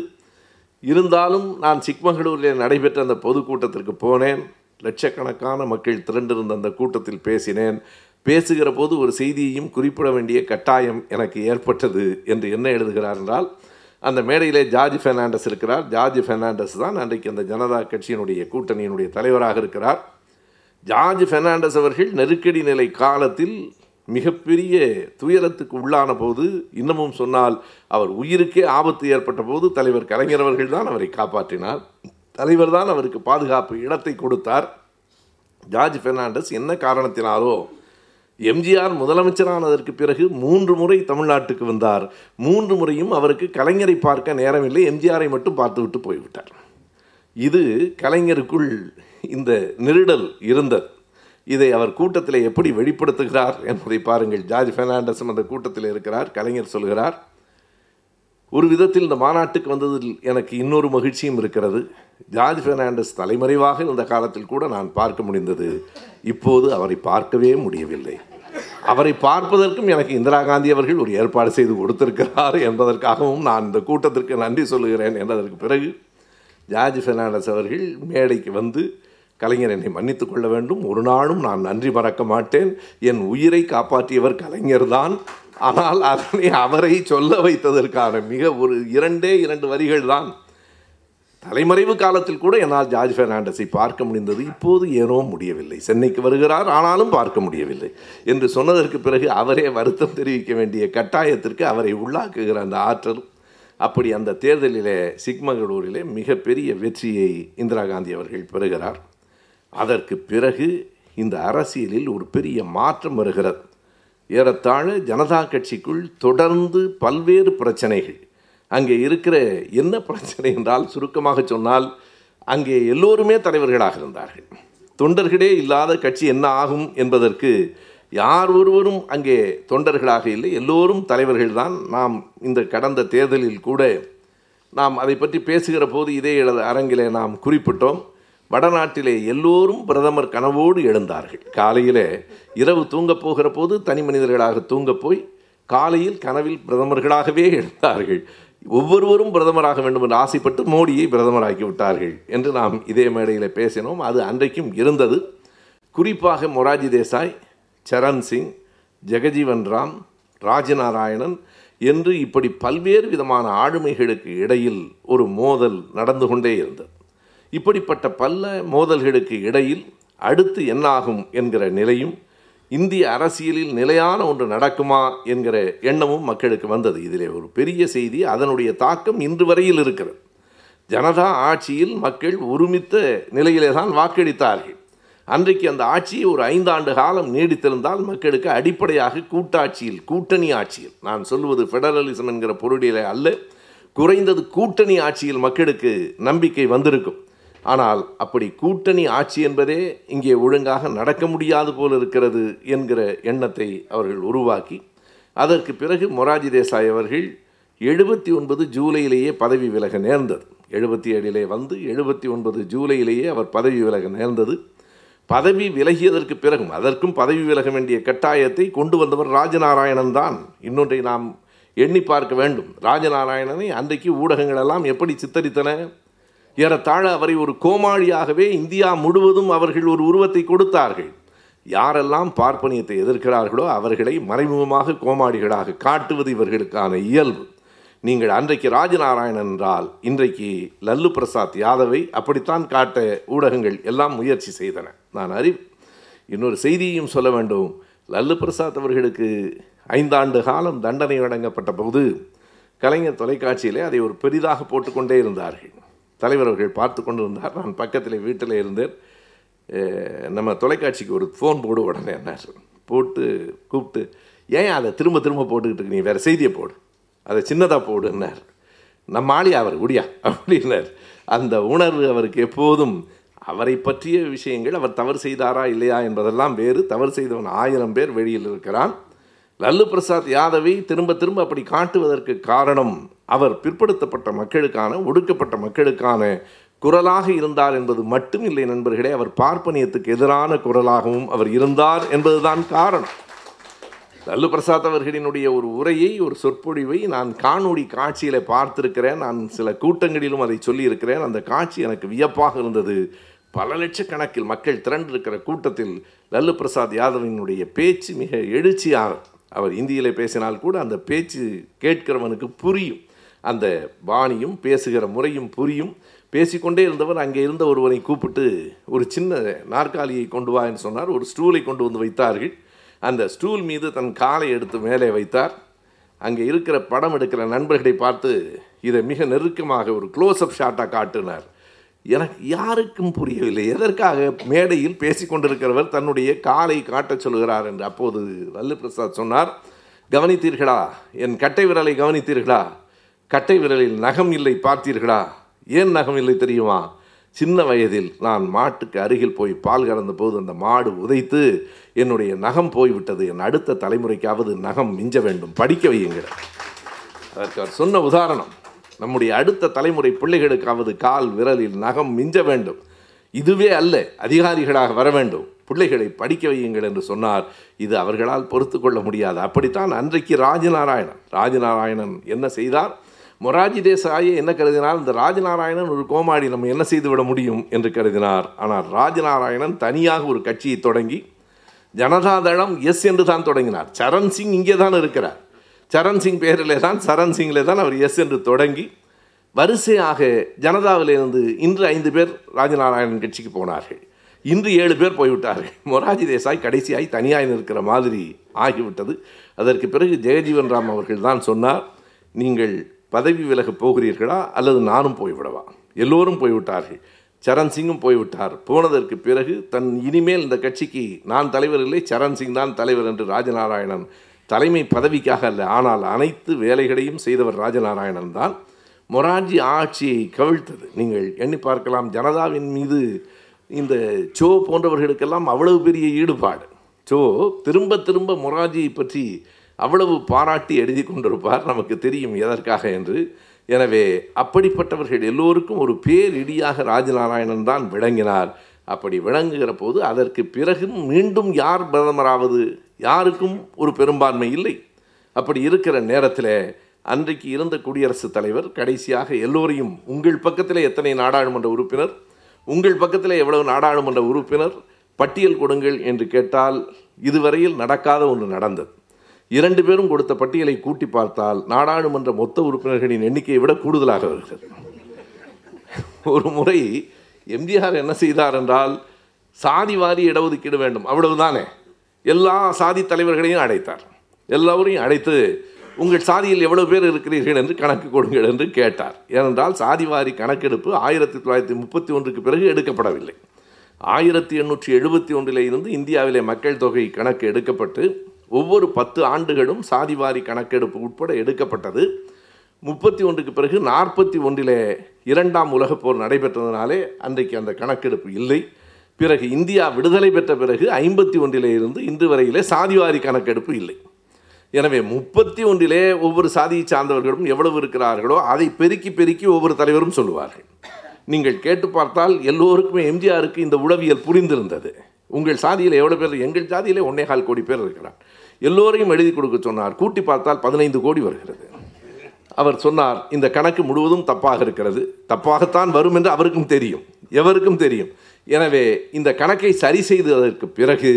இருந்தாலும் நான் சிக்மகளூரில் நடைபெற்ற அந்த பொதுக்கூட்டத்திற்கு போனேன். லட்சக்கணக்கான மக்கள் திரண்டிருந்த அந்த கூட்டத்தில் பேசினேன். பேசுகிற போது ஒரு செய்தியையும் குறிப்பிட வேண்டிய கட்டாயம் எனக்கு ஏற்பட்டது என்று என்ன எழுதுகிறார் என்றால் அந்த மேடையிலே ஜார்ஜ் ஃபெர்னாண்டஸ் இருக்கிறார். ஜார்ஜ் ஃபெர்னாண்டஸ் தான் அன்றைக்கு அந்த ஜனதா கட்சியினுடைய கூட்டணியினுடைய தலைவராக இருக்கிறார். ஜார்ஜ் பெர்னாண்டஸ் அவர்கள் நெருக்கடி நிலை காலத்தில் மிகப்பெரிய துயரத்துக்கு உள்ளான போது இன்னமும் சொன்னால் அவர் உயிருக்கே ஆபத்து ஏற்பட்ட போது தலைவர் கலைஞர் அவர்கள் தான் அவரை காப்பாற்றினார். தலைவர் தான் அவருக்கு பாதுகாப்பு இடத்தை கொடுத்தார். ஜார்ஜ் பெர்னாண்டஸ் என்ன காரணத்தினாலோ எம்ஜிஆர் முதலமைச்சரானதற்கு பிறகு மூன்று முறை தமிழ்நாட்டுக்கு வந்தார். மூன்று முறையும் அவருக்கு கலைஞரை பார்க்க நேரமில்லை எம்ஜிஆரை மட்டும் பார்த்துவிட்டு போய்விட்டார். இது கலைஞருக்குள் இந்த நெருடல் இருந்தது. இதை அவர் கூட்டத்தில் எப்படி வெளிப்படுத்துகிறார் என்பதை பாருங்கள். ஜார்ஜ் பெர்னாண்டஸும் அந்த கூட்டத்தில் இருக்கிறார் கலைஞர் சொல்கிறார் ஒரு விதத்தில் இந்த மாநாட்டுக்கு வந்ததில் எனக்கு இன்னொரு மகிழ்ச்சியும் இருக்கிறது. ஜார்ஜ் பெர்னாண்டஸ் தலைமறைவாக இந்த காலத்தில் கூட நான் பார்க்க முடிந்தது. இப்போது அவரை பார்க்கவே முடியவில்லை. அவரை பார்ப்பதற்கும் எனக்கு இந்திரா காந்தி அவர்கள் ஒரு ஏற்பாடு செய்து கொடுத்திருக்கிறார் என்பதற்காகவும் நான் இந்த கூட்டத்திற்கு நன்றி சொல்லுகிறேன் என்றதற்கு பிறகு ஜார்ஜ் பெர்னாண்டஸ் அவர்கள் மேடைக்கு வந்து கலைஞர் என்னை மன்னித்துக் கொள்ள வேண்டும். ஒரு நாளும் நான் நன்றி மறக்க மாட்டேன். என் உயிரை காப்பாற்றியவர் கலைஞர்தான் ஆனால் அதனை அவரை சொல்ல வைத்ததற்கான மிக ஒரு இரண்டே இரண்டு வரிகள் தான். தலைமறைவு காலத்தில் கூட என்னால் ஜார்ஜ் பெர்னாண்டஸை பார்க்க முடிந்தது. இப்போது ஏனோ முடியவில்லை. சென்னைக்கு வருகிறார். ஆனாலும் பார்க்க முடியவில்லை. என்று சொன்னதற்கு பிறகு அவரே வருத்தம் தெரிவிக்க வேண்டிய கட்டாயத்திற்கு அவரை உள்ளாக்குகிற அந்த ஆற்றல் அப்படி அந்த தேர்தலிலே சிக்மகளூரிலே மிகப்பெரிய வெற்றியை இந்திரா காந்தி அவர்கள் பெறுகிறார். அதற்கு பிறகு இந்த அரசியலில் ஒரு பெரிய மாற்றம் வருகிறது. ஏறத்தாழ ஜனதா கட்சிக்குள் தொடர்ந்து பல்வேறு பிரச்சனைகள். அங்கே இருக்கிற என்ன பிரச்சனை என்றால் சுருக்கமாக சொன்னால் அங்கே எல்லோருமே தலைவர்களாக இருந்தார்கள். தொண்டர்களே இல்லாத கட்சி என்ன ஆகும் என்பதற்கு யார் ஒருவரும் அங்கே தொண்டர்களாக இல்லை. எல்லோரும் தலைவர்கள்தான் நாம் இந்த கடந்த தேர்தலில் கூட நாம் அதை பற்றி பேசுகிற போது இதே அரங்கிலே நாம் குறிப்பிட்டோம். வடநாட்டிலே எல்லோரும் பிரதமர் கனவோடு எழுந்தார்கள். காலையில் இரவு தூங்கப் போகிற போது தனி மனிதர்களாக தூங்கப் போய் காலையில் கனவில் பிரதமர்களாகவே எழுந்தார்கள். ஒவ்வொருவரும் பிரதமராக வேண்டும் என்று ஆசைப்பட்டு மோடியை பிரதமராக்கி விட்டார்கள் என்று நாம் இதே மேடையில் பேசினோம். அது அன்றைக்கும் இருந்தது. குறிப்பாக மொராஜி தேசாய் சரண் சிங் ஜெகஜீவன் ராம் ராஜநாராயணன் என்று இப்படி பல்வேறு விதமான ஆளுமைகளுக்கு இடையில் ஒரு மோதல் நடந்து கொண்டே இருந்தது. இப்படிப்பட்ட பல மோதல்களுக்கு இடையில் அடுத்து என்னாகும் என்கிற நிலையும் இந்திய அரசியலில் நிலையான ஒன்று நடக்குமா என்கிற எண்ணமும் மக்களுக்கு வந்தது. இதிலே ஒரு பெரிய செய்தி அதனுடைய தாக்கம் இன்று வரையில் இருக்கிறது. ஜனதா ஆட்சியில் மக்கள் ஒருமித்த நிலையிலே தான் வாக்களித்தார்கள். அன்றைக்கு அந்த ஆட்சியை ஒரு ஐந்தாண்டு காலம் நீடித்திருந்தால் மக்களுக்கு அடிப்படையாக கூட்டாட்சியில் கூட்டணி ஆட்சியில் நான் சொல்வது ஃபெடரலிசம் என்கிற பொருளிலே அல்ல குறைந்தது கூட்டணி ஆட்சியில் மக்களுக்கு நம்பிக்கை வந்திருக்கும். ஆனால் அப்படி கூட்டணி ஆட்சி என்பதே இங்கே ஒழுங்காக நடக்க முடியாது போல் இருக்கிறது என்கிற எண்ணத்தை அவர்கள் உருவாக்கி அதற்கு பிறகு மொராஜி தேசாய் அவர்கள் எழுபத்தி ஒன்பது ஜூலையிலேயே பதவி விலக நேர்ந்தது. எழுபத்தி ஏழிலே வந்து எழுபத்தி ஒன்பது ஜூலையிலேயே அவர் பதவி விலக நேர்ந்தது. பதவி விலகியதற்கு பிறகும் அதற்கும் பதவி விலக வேண்டிய கட்டாயத்தை கொண்டு வந்தவர் ராஜநாராயணன் தான். இன்னொன்றை நாம் எண்ணி பார்க்க வேண்டும். ராஜநாராயணனை அன்றைக்கு ஊடகங்களெல்லாம் எப்படி சித்தரித்தன? ஏறத்தாழ அவரை ஒரு கோமாளியாகவே இந்தியா முழுவதும் அவர்கள் ஒரு உருவத்தை கொடுத்தார்கள். யாரெல்லாம் பார்ப்பனியத்தை எதிர்க்கிறார்களோ அவர்களை மறைமுகமாக கோமாளிகளாக காட்டுவது இவர்களுக்கான இயல்பு. நீங்கள் அன்றைக்கு ராஜநாராயணன் என்றால் இன்றைக்கு லல்லு பிரசாத் யாதவை அப்படித்தான் காட்ட ஊடகங்கள் எல்லாம் முயற்சி செய்தன. நான் அறிவு இன்னொரு செய்தியையும் சொல்ல வேண்டும். லல்லு பிரசாத் அவர்களுக்கு ஐந்தாண்டு காலம் தண்டனை வழங்கப்பட்ட போது கலைஞர் தொலைக்காட்சியிலே அதை ஒரு பெரிதாக போட்டுக்கொண்டே இருந்தார்கள். தலைவர் அவர்கள் பார்த்து கொண்டு வந்தார். நான் பக்கத்தில் வீட்டில் இருந்தேன். நம்ம தொலைக்காட்சிக்கு ஒரு ஃபோன் போடு உடனே என்ன போட்டு கூப்பிட்டு ஏன் அதை திரும்ப திரும்ப போட்டுக்கிட்டு நீ வேறு செய்தியை போடு. அதை சின்னதாக போடுன்னார் நம்ம ஆளி அவர் குடியா? [LAUGHS] அப்படின்னார் அந்த உணர்வு அவருக்கு எப்போதும் அவரை பற்றிய விஷயங்கள் அவர் தவறு செய்தாரா இல்லையா என்பதெல்லாம் வேறு. தவறு செய்தவன் ஆயிரம் பேர் வெளியில் இருக்கிறான். லல்லு பிரசாத் யாதவை திரும்ப திரும்ப அப்படி காட்டுவதற்கு காரணம் அவர் பிற்படுத்தப்பட்ட மக்களுக்கான ஒடுக்கப்பட்ட மக்களுக்கான குரலாக இருந்தார் என்பது மட்டும் இல்லை நண்பர்களே அவர் பார்ப்பனியத்துக்கு எதிரான குரலாகவும் அவர் இருந்தார் என்பதுதான் காரணம். லல்லு பிரசாத் அவர்களினுடைய ஒரு உரையை ஒரு சொற்பொழிவை நான் காணொளி காட்சியில் பார்த்திருக்கிறேன். நான் சில கூட்டங்களிலும் அதை சொல்லியிருக்கிறேன். அந்த காட்சி எனக்கு வியப்பாக இருந்தது. பல லட்சக்கணக்கில் மக்கள் திரண்டிருக்கிற கூட்டத்தில் லல்லு பிரசாத் யாதவினுடைய பேச்சு மிக எழுச்சியாக அவர் இந்தியில் பேசினால் கூட அந்த பேச்சு கேட்கிறவனுக்கு புரியும். அந்த பாணியும் பேசுகிற முறையும் புரியும். பேசிக்கொண்டே இருந்தவர் அங்கே இருந்த ஒருவரை கூப்பிட்டு ஒரு சின்ன நாற்காலியை கொண்டு வா என்று சொன்னார். ஒரு ஸ்டூலை கொண்டு வந்து வைத்தார்கள். அந்த ஸ்டூல் மீது தன் காலை எடுத்து மேலே வைத்தார். அங்கே இருக்கிற படம் எடுக்கிற நண்பர்களை பார்த்து இதை மிக நெருக்கமாக ஒரு க்ளோஸ்அப் ஷாட்டாக காட்டினார். எனக்கு யாருக்கும் புரியவில்லை. எதற்காக மேடையில் பேசிக்கொண்டிருக்கிறவர் தன்னுடைய காலை காட்டச் சொல்கிறார் என்று அப்போது லல்லு பிரசாத் சொன்னார். கவனித்தீர்களா? என் கட்டை விரலை கவனித்தீர்களா? கட்டை விரலில் நகம் இல்லை பார்த்தீர்களா? ஏன் நகம் இல்லை தெரியுமா? சின்ன வயதில் நான் மாட்டுக்கு அருகில் போய் பால் கறந்த போது அந்த மாடு உதைத்து என்னுடைய நகம் போய்விட்டது. என் அடுத்த தலைமுறைக்காவது நகம் மிஞ்ச வேண்டும். படிக்க வையுங்கள். அதற்கு அவர் சொன்ன உதாரணம் நம்முடைய அடுத்த தலைமுறை பிள்ளைகளுக்காவது கால் விரலில் நகம் மிஞ்ச வேண்டும். இதுவே அல்ல அதிகாரிகளாக வர வேண்டும். பிள்ளைகளை படிக்க வையுங்கள் என்று சொன்னார். இது அவர்களால் பொறுத்து கொள்ள முடியாது. அப்படித்தான் அன்றைக்கு ராஜநாராயணன். ராஜநாராயணன் என்ன செய்தார்? மொராஜி தேசாயை என்ன கருதினால் இந்த ராஜநாராயணன் ஒரு கோமாடி நம்ம என்ன செய்துவிட முடியும் என்று கருதினார். ஆனால் ராஜநாராயணன் தனியாக ஒரு கட்சியை தொடங்கி ஜனதாதளம் எஸ் என்று தான் தொடங்கினார். சரண் சிங் இங்கே தான் இருக்கிறார். சரண் சிங் பேரிலே தான் சரண் சிங்கிலே தான் அவர் எஸ் என்று தொடங்கி வரிசையாக ஜனதாவிலிருந்து இன்று ஐந்து பேர் ராஜநாராயணன் கட்சிக்கு போனார்கள். இன்று ஏழு பேர் போய்விட்டார்கள். மொராஜி தேசாய் கடைசியாய் தனியாய் நிற்கிற மாதிரி ஆகிவிட்டது. அதற்கு பிறகு ஜெயஜீவன் ராம் அவர்கள் தான் சொன்னார் நீங்கள் பதவி விலகப் போகிறீர்களா அல்லது நானும் போய்விடவா? எல்லோரும் போய்விட்டார்கள். சரண் சிங்கும் போய்விட்டார். போனதற்கு பிறகு தன் இனிமேல் இந்த கட்சிக்கு நான் தலைவர் இல்லை சரண் சிங் தான் தலைவர் என்று ராஜநாராயணன் தலைமை பதவிக்காக அல்ல ஆனால் அனைத்து வேலைகளையும் செய்தவர் ராஜநாராயணன் தான். மொரார்ஜி ஆட்சியை கவிழ்த்தது. நீங்கள் எண்ணி பார்க்கலாம் ஜனதாவின் மீது இந்த சோ போன்றவர்களுக்கெல்லாம் அவ்வளவு பெரிய ஈடுபாடு. சோ திரும்ப திரும்ப மொரார்ஜியை பற்றி அவ்வளவு பாராட்டி எழுதி கொண்டிருப்பார் நமக்கு தெரியும் எதற்காக என்று. எனவே அப்படிப்பட்டவர்கள் எல்லோருக்கும் ஒரு பேரிடியாக ராஜநாராயணன் தான் விளங்கினார். அப்படி விளங்குகிற போது அதற்கு பிறகும் மீண்டும் யார் பிரதமராவது? யாருக்கும் ஒரு பெரும்பான்மை இல்லை. அப்படி இருக்கிற நேரத்தில் அன்றைக்கு இருந்த குடியரசுத் தலைவர் கடைசியாக எல்லோரையும் உங்கள் பக்கத்தில் எத்தனை நாடாளுமன்ற உறுப்பினர் உங்கள் பக்கத்தில் எவ்வளவு நாடாளுமன்ற உறுப்பினர் பட்டியல் கொடுங்கள் என்று கேட்டால் இதுவரையில் நடக்காத ஒன்று நடந்தது. இரண்டு பேரும் கொடுத்த பட்டியலை கூட்டி பார்த்தால் நாடாளுமன்ற மொத்த உறுப்பினர்களின் எண்ணிக்கையை விட கூடுதலாக வருகிறது. ஒரு முறை எம்ஜிஆர் என்ன செய்தார் என்றால் சாதி வாரி இடஒதுக்கீடு வேண்டும் அவ்வளவுதானே. எல்லா சாதி தலைவர்களையும் அழைத்தார் எல்லோரையும் அழைத்து உங்கள் சாதியில் எவ்வளவு பேர் இருக்கிறீர்கள் என்று கணக்கு கொடுங்கள் என்று கேட்டார். ஏனென்றால் சாதி வாரி கணக்கெடுப்பு ஆயிரத்தி தொள்ளாயிரத்தி முப்பத்தி ஒன்றுக்கு பிறகு எடுக்கப்படவில்லை. ஆயிரத்தி எண்ணூற்றி எழுபத்தி ஒன்றிலே இருந்து இந்தியாவிலே மக்கள் தொகை கணக்கு எடுக்கப்பட்டு ஒவ்வொரு பத்து ஆண்டுகளும் சாதிவாரி கணக்கெடுப்பு உட்பட எடுக்கப்பட்டது. முப்பத்தி ஒன்றுக்கு பிறகு நாற்பத்தி ஒன்றிலே இரண்டாம் உலகப் போர் நடைபெற்றதுனாலே அன்றைக்கு அந்த கணக்கெடுப்பு இல்லை. பிறகு இந்தியா விடுதலை பெற்ற பிறகு ஐம்பத்தி ஒன்றிலே இருந்து இன்று வரையிலே சாதிவாரி கணக்கெடுப்பு இல்லை. எனவே முப்பத்தி ஒன்றிலே ஒவ்வொரு சாதியை சார்ந்தவர்களும் எவ்வளவு இருக்கிறார்களோ அதை பெருக்கி பெருக்கி ஒவ்வொரு தலைவரும் சொல்லுவார்கள். நீங்கள் கேட்டு பார்த்தால் எல்லோருக்குமே எம்ஜிஆருக்கு இந்த உளவியல் புரிந்திருந்தது. உங்கள் சாதியில் எவ்வளோ பேர் எங்கள் சாதியிலே ஒன்னேகால் கோடி பேர் இருக்கிறார். எல்லோரையும் எழுதி கொடுக்க சொன்னார். கூட்டி பார்த்தால் பதினைந்து கோடி வருகிறது. அவர் சொன்னார் இந்த கணக்கு முழுவதும் தப்பாக இருக்கிறது. தப்பாகத்தான் வரும் என்று அவருக்கும் தெரியும். எவருக்கும் தெரியும். எனவே இந்த கணக்கை சரி செய்ததற்கு பிறகு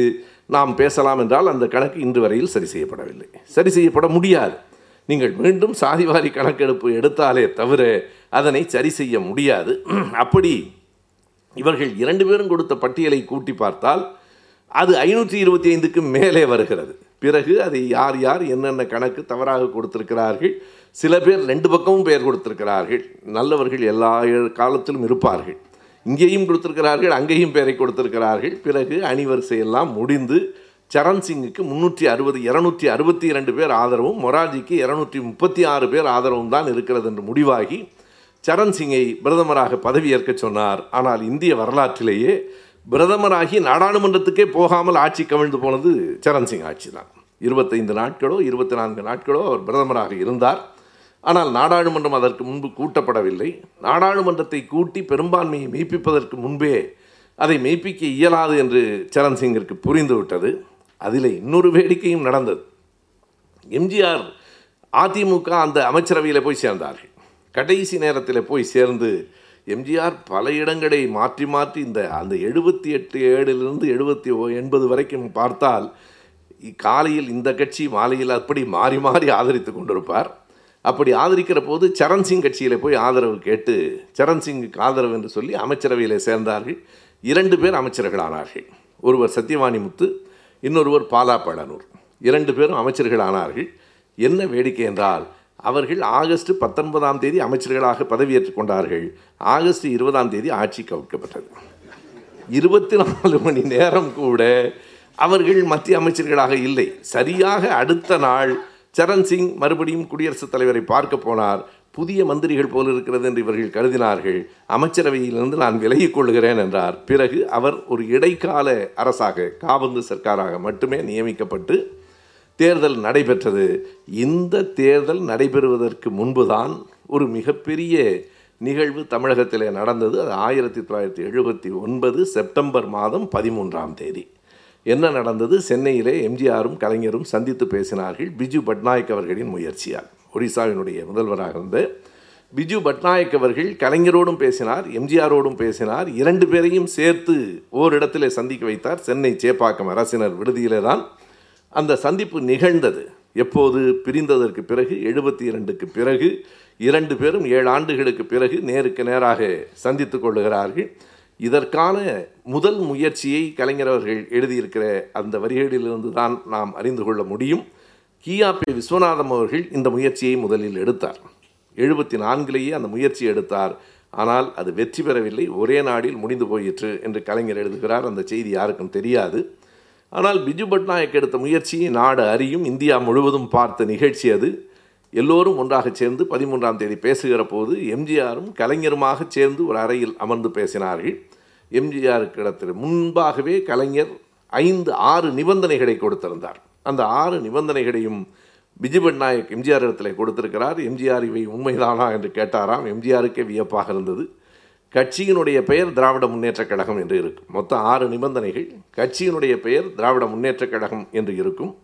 நாம் பேசலாம் என்றால் அந்த கணக்கு இன்று வரையில் சரி செய்யப்படவில்லை. சரி செய்யப்பட முடியாது. நீங்கள் மீண்டும் சாதிவாரி கணக்கெடுப்பு எடுத்தாலே தவிர அதனை சரி செய்ய முடியாது. அப்படி இவர்கள் இரண்டு பேரும் கொடுத்த பட்டியலை கூட்டி பார்த்தால் அது ஐநூற்றி இருபத்தி ஐந்துக்கு மேலே வருகிறது. பிறகு அதை யார் யார் என்னென்ன கணக்கு தவறாக கொடுத்திருக்கிறார்கள்? சில பேர் ரெண்டு பக்கமும் பெயர் கொடுத்திருக்கிறார்கள். நல்லவர்கள் எல்லா காலத்திலும் இருப்பார்கள். இங்கேயும் கொடுத்திருக்கிறார்கள் அங்கேயும் பெயரை கொடுத்திருக்கிறார்கள். பிறகு அணிவரிசை எல்லாம் முடிந்து சரண் சிங்குக்கு முந்நூற்றி அறுபது இருநூற்றி அறுபத்தி இரண்டு பேர் ஆதரவும் மொராஜிக்கு இரநூற்றி முப்பத்தி ஆறு பேர் ஆதரவும் தான் இருக்கிறது என்று முடிவாகி சரண் சிங்கை பிரதமராக பதவியேற்க சொன்னார். ஆனால் இந்திய வரலாற்றிலேயே பிரதமராகி நாடாளுமன்றத்துக்கே போகாமல் ஆட்சி கவிழ்ந்து போனது சரண் சிங் ஆட்சி தான். இருபத்தைந்து நாட்களோ இருபத்தி நான்கு நாட்களோ அவர் பிரதமராக இருந்தார். ஆனால் நாடாளுமன்றம் அதற்கு முன்பு கூட்டப்படவில்லை. நாடாளுமன்றத்தை கூட்டி பெரும்பான்மையை மெய்ப்பிப்பதற்கு முன்பே அதை மெய்ப்பிக்க இயலாது என்று சரண் சிங்கிற்கு புரிந்துவிட்டது. அதில் இன்னொரு வேடிக்கையும் நடந்தது. எம்ஜிஆர் அதிமுக அந்த அமைச்சரவையில் போய் சேர்ந்தார்கள். கடைசி நேரத்தில் போய் சேர்ந்து எம்ஜிஆர் பல இடங்களை மாற்றி மாற்றி இந்த அந்த எழுபத்தி எட்டு ஏழிலிருந்து எழுபத்தி எண்பது வரைக்கும் பார்த்தால் காலையில் இந்த கட்சி மாலையில் அப்படி மாறி மாறி ஆதரித்து கொண்டிருப்பார். அப்படி ஆதரிக்கிற போது சரண் சிங் கட்சியில் போய் ஆதரவு கேட்டு சரண் சிங்குக்கு ஆதரவு என்று சொல்லி அமைச்சரவையில் சேர்ந்தார்கள். இரண்டு பேர் அமைச்சர்கள் ஆனார்கள் ஒருவர் சத்யவாணி முத்து இன்னொருவர் பாலா பழனூர். இரண்டு பேரும் அமைச்சர்கள் ஆனார்கள் என்ன வேடிக்கை என்றால் அவர்கள் ஆகஸ்ட் பத்தொன்பதாம் தேதி அமைச்சர்களாக பதவியேற்றுக் கொண்டார்கள். ஆகஸ்ட் இருபதாம் தேதி ஆட்சி கவிழ்க்கப்பட்டது இருபத்தி நாலு மணி நேரம் கூட அவர்கள் மத்திய அமைச்சர்களாக இல்லை. சரியாக அடுத்த நாள் சரண் சிங் மறுபடியும் குடியரசுத் தலைவரை பார்க்க போனார். புதிய மந்திரிகள் போல் இருக்கிறது என்று இவர்கள் கருதினார்கள். அமைச்சரவையிலிருந்து நான் விலகிக் கொள்கிறேன் என்றார். பிறகு அவர் ஒரு இடைக்கால அரசாக காபந்து சர்க்காராக மட்டுமே நியமிக்கப்பட்டு தேர்தல் நடைபெற்றது. இந்த தேர்தல் நடைபெறுவதற்கு முன்புதான் ஒரு மிகப்பெரிய நிகழ்வு தமிழகத்தில் நடந்தது. அது ஆயிரத்தி தொள்ளாயிரத்தி எழுபத்தி ஒன்பது செப்டம்பர் மாதம் பதிமூன்றாம் தேதி. என்ன நடந்தது? சென்னையிலே எம்ஜிஆரும் கலைஞரும் சந்தித்து பேசினார்கள் பிஜு பட்நாயக் அவர்களின் முயற்சியால். ஒடிசாவினுடைய முதல்வராக இருந்த பிஜு பட்நாயக் அவர்கள் கலைஞரோடும் பேசினார் எம்ஜிஆரோடும் பேசினார். இரண்டு பேரையும் சேர்த்து ஓரிடத்திலே சந்திக்க வைத்தார். சென்னை சேப்பாக்கம் அரசினர் விடுதியிலே தான். அந்த சந்திப்பு நிகழ்ந்தது. எப்போது? பிரிந்ததற்கு பிறகு எழுபத்தி இரண்டுக்கு பிறகு இரண்டு பேரும் ஏழு ஆண்டுகளுக்கு பிறகு நேருக்கு நேராக சந்தித்து கொள்ளுகிறார்கள். இதற்கான முதல் முயற்சியை கலைஞர் அவர்கள் எழுதியிருக்கிற அந்த வரிகளிலிருந்து தான் நாம் அறிந்து கொள்ள முடியும். கியாபி விஸ்வநாதம் அவர்கள் இந்த முயற்சியை முதலில் எடுத்தார். எழுபத்தி நான்கிலேயே அந்த முயற்சி எடுத்தார். ஆனால் அது வெற்றி பெறவில்லை. ஒரே நாடில் முடிந்து போயிற்று என்று கலைஞர் எழுதுகிறார். அந்த செய்தி யாருக்கும் தெரியாது. ஆனால் பிஜு பட்நாயக் எடுத்த முயற்சியை நாடு அறியும் இந்தியா முழுவதும் பார்த்த நிகழ்ச்சி அது. எல்லோரும் ஒன்றாக சேர்ந்து பதிமூன்றாம் தேதி பேசுகிற போது எம்ஜிஆரும் கலைஞருமாக சேர்ந்து ஒரு அறையில் அமர்ந்து பேசினார்கள். எம்ஜிஆருக்கு இடத்தில் முன்பாகவே கலைஞர் ஐந்து ஆறு நிபந்தனைகளை கொடுத்திருந்தார். அந்த ஆறு நிபந்தனைகளையும் பிஜு பட்நாயக் எம்ஜிஆர் இடத்துல கொடுத்திருக்கிறார். எம்ஜிஆர் இவை உண்மைதானா என்று கேட்டாராம். எம்ஜிஆருக்கே வியப்பாக இருந்தது. கட்சியினுடைய பெயர் திராவிட முன்னேற்றக் கழகம் என்று இருக்கும். மொத்தம் ஆறு நிபந்தனைகள். கட்சியினுடைய பெயர் திராவிட முன்னேற்றக் கழகம் என்று இருக்கும்.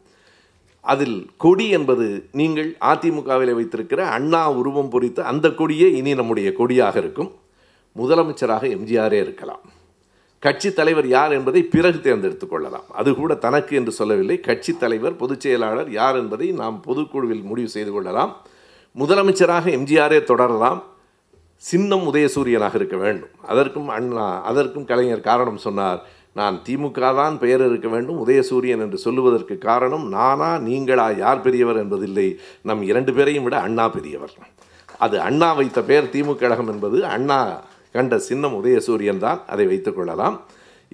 அதில் கொடி என்பது நீங்கள் அதிமுகவில் வைத்திருக்கிற அண்ணா உருவம் பொறித்த அந்த கொடியே இனி நம்முடைய கொடியாக இருக்கும். முதலமைச்சராக எம்ஜிஆரே இருக்கலாம். கட்சி தலைவர் யார் என்பதை பிறகு தேர்ந்தெடுத்துக் கொள்ளலாம். அது கூட தனக்கு என்று சொல்லவில்லை. கட்சி தலைவர் பொதுச் செயலாளர் யார் என்பதை நாம் பொதுக்குழுவில் முடிவு செய்து கொள்ளலாம். முதலமைச்சராக எம்ஜிஆரே தொடரலாம். சின்னம் உதயசூரியனாக இருக்க வேண்டும். அதற்கும் அண்ணா அதற்கும் கலைஞர் காரணம் சொன்னார் நான் திமுக தான் பெயர் இருக்க வேண்டும் உதயசூரியன் என்று சொல்லுவதற்கு காரணம் நானா நீங்களா யார் பெரியவர் என்பதில்லை. நம் இரண்டு பேரையும் விட அண்ணா பெரியவர். அது அண்ணா வைத்த பெயர் திமுக கழகம் என்பது அண்ணா கண்ட சின்னம் உதயசூரியன் தான் அதை வைத்துக் கொள்ளலாம்.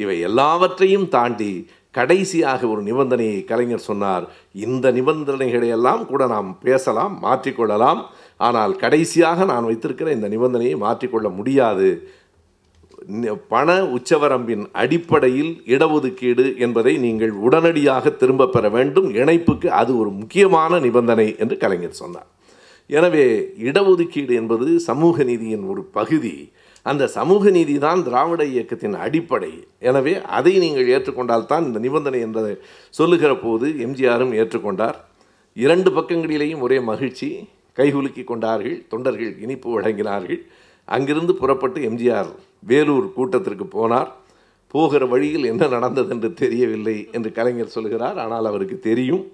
இவை எல்லாவற்றையும் தாண்டி கடைசியாக ஒரு நிபந்தனையை கலைஞர் சொன்னார். இந்த நிபந்தனைகளை எல்லாம் கூட நாம் பேசலாம் மாற்றிக்கொள்ளலாம் ஆனால் கடைசியாக நான் வைத்திருக்கிற இந்த நிபந்தனையை மாற்றிக்கொள்ள முடியாது. பண உச்சவரம்பின் அடிப்படையில் இடஒதுக்கீடு என்பதை நீங்கள் உடனடியாக திரும்ப பெற வேண்டும். இணைப்புக்கு அது ஒரு முக்கியமான நிபந்தனை என்று கலைஞர் சொன்னார். எனவே இடஒதுக்கீடு என்பது சமூக நீதியின் ஒரு பகுதி. அந்த சமூக நீதி தான் திராவிட இயக்கத்தின் அடிப்படை. எனவே அதை நீங்கள் ஏற்றுக்கொண்டால் தான் இந்த நிபந்தனை என்பதை சொல்லுகிற போது எம்ஜிஆரும் ஏற்றுக்கொண்டார். இரண்டு பக்கங்களிலேயும் ஒரே மகிழ்ச்சி. கைகுலுக்கி கொண்டார்கள் தொண்டர்கள் இனிப்பு வழங்கினார்கள். அங்கிருந்து புறப்பட்டு எம்ஜிஆர் வேலூர் கூட்டத்திற்கு போனார். போகிற வழியில் என்ன நடந்தது என்று தெரியவில்லை என்று கலைஞர் சொல்கிறார். ஆனால் அவருக்கு தெரியும்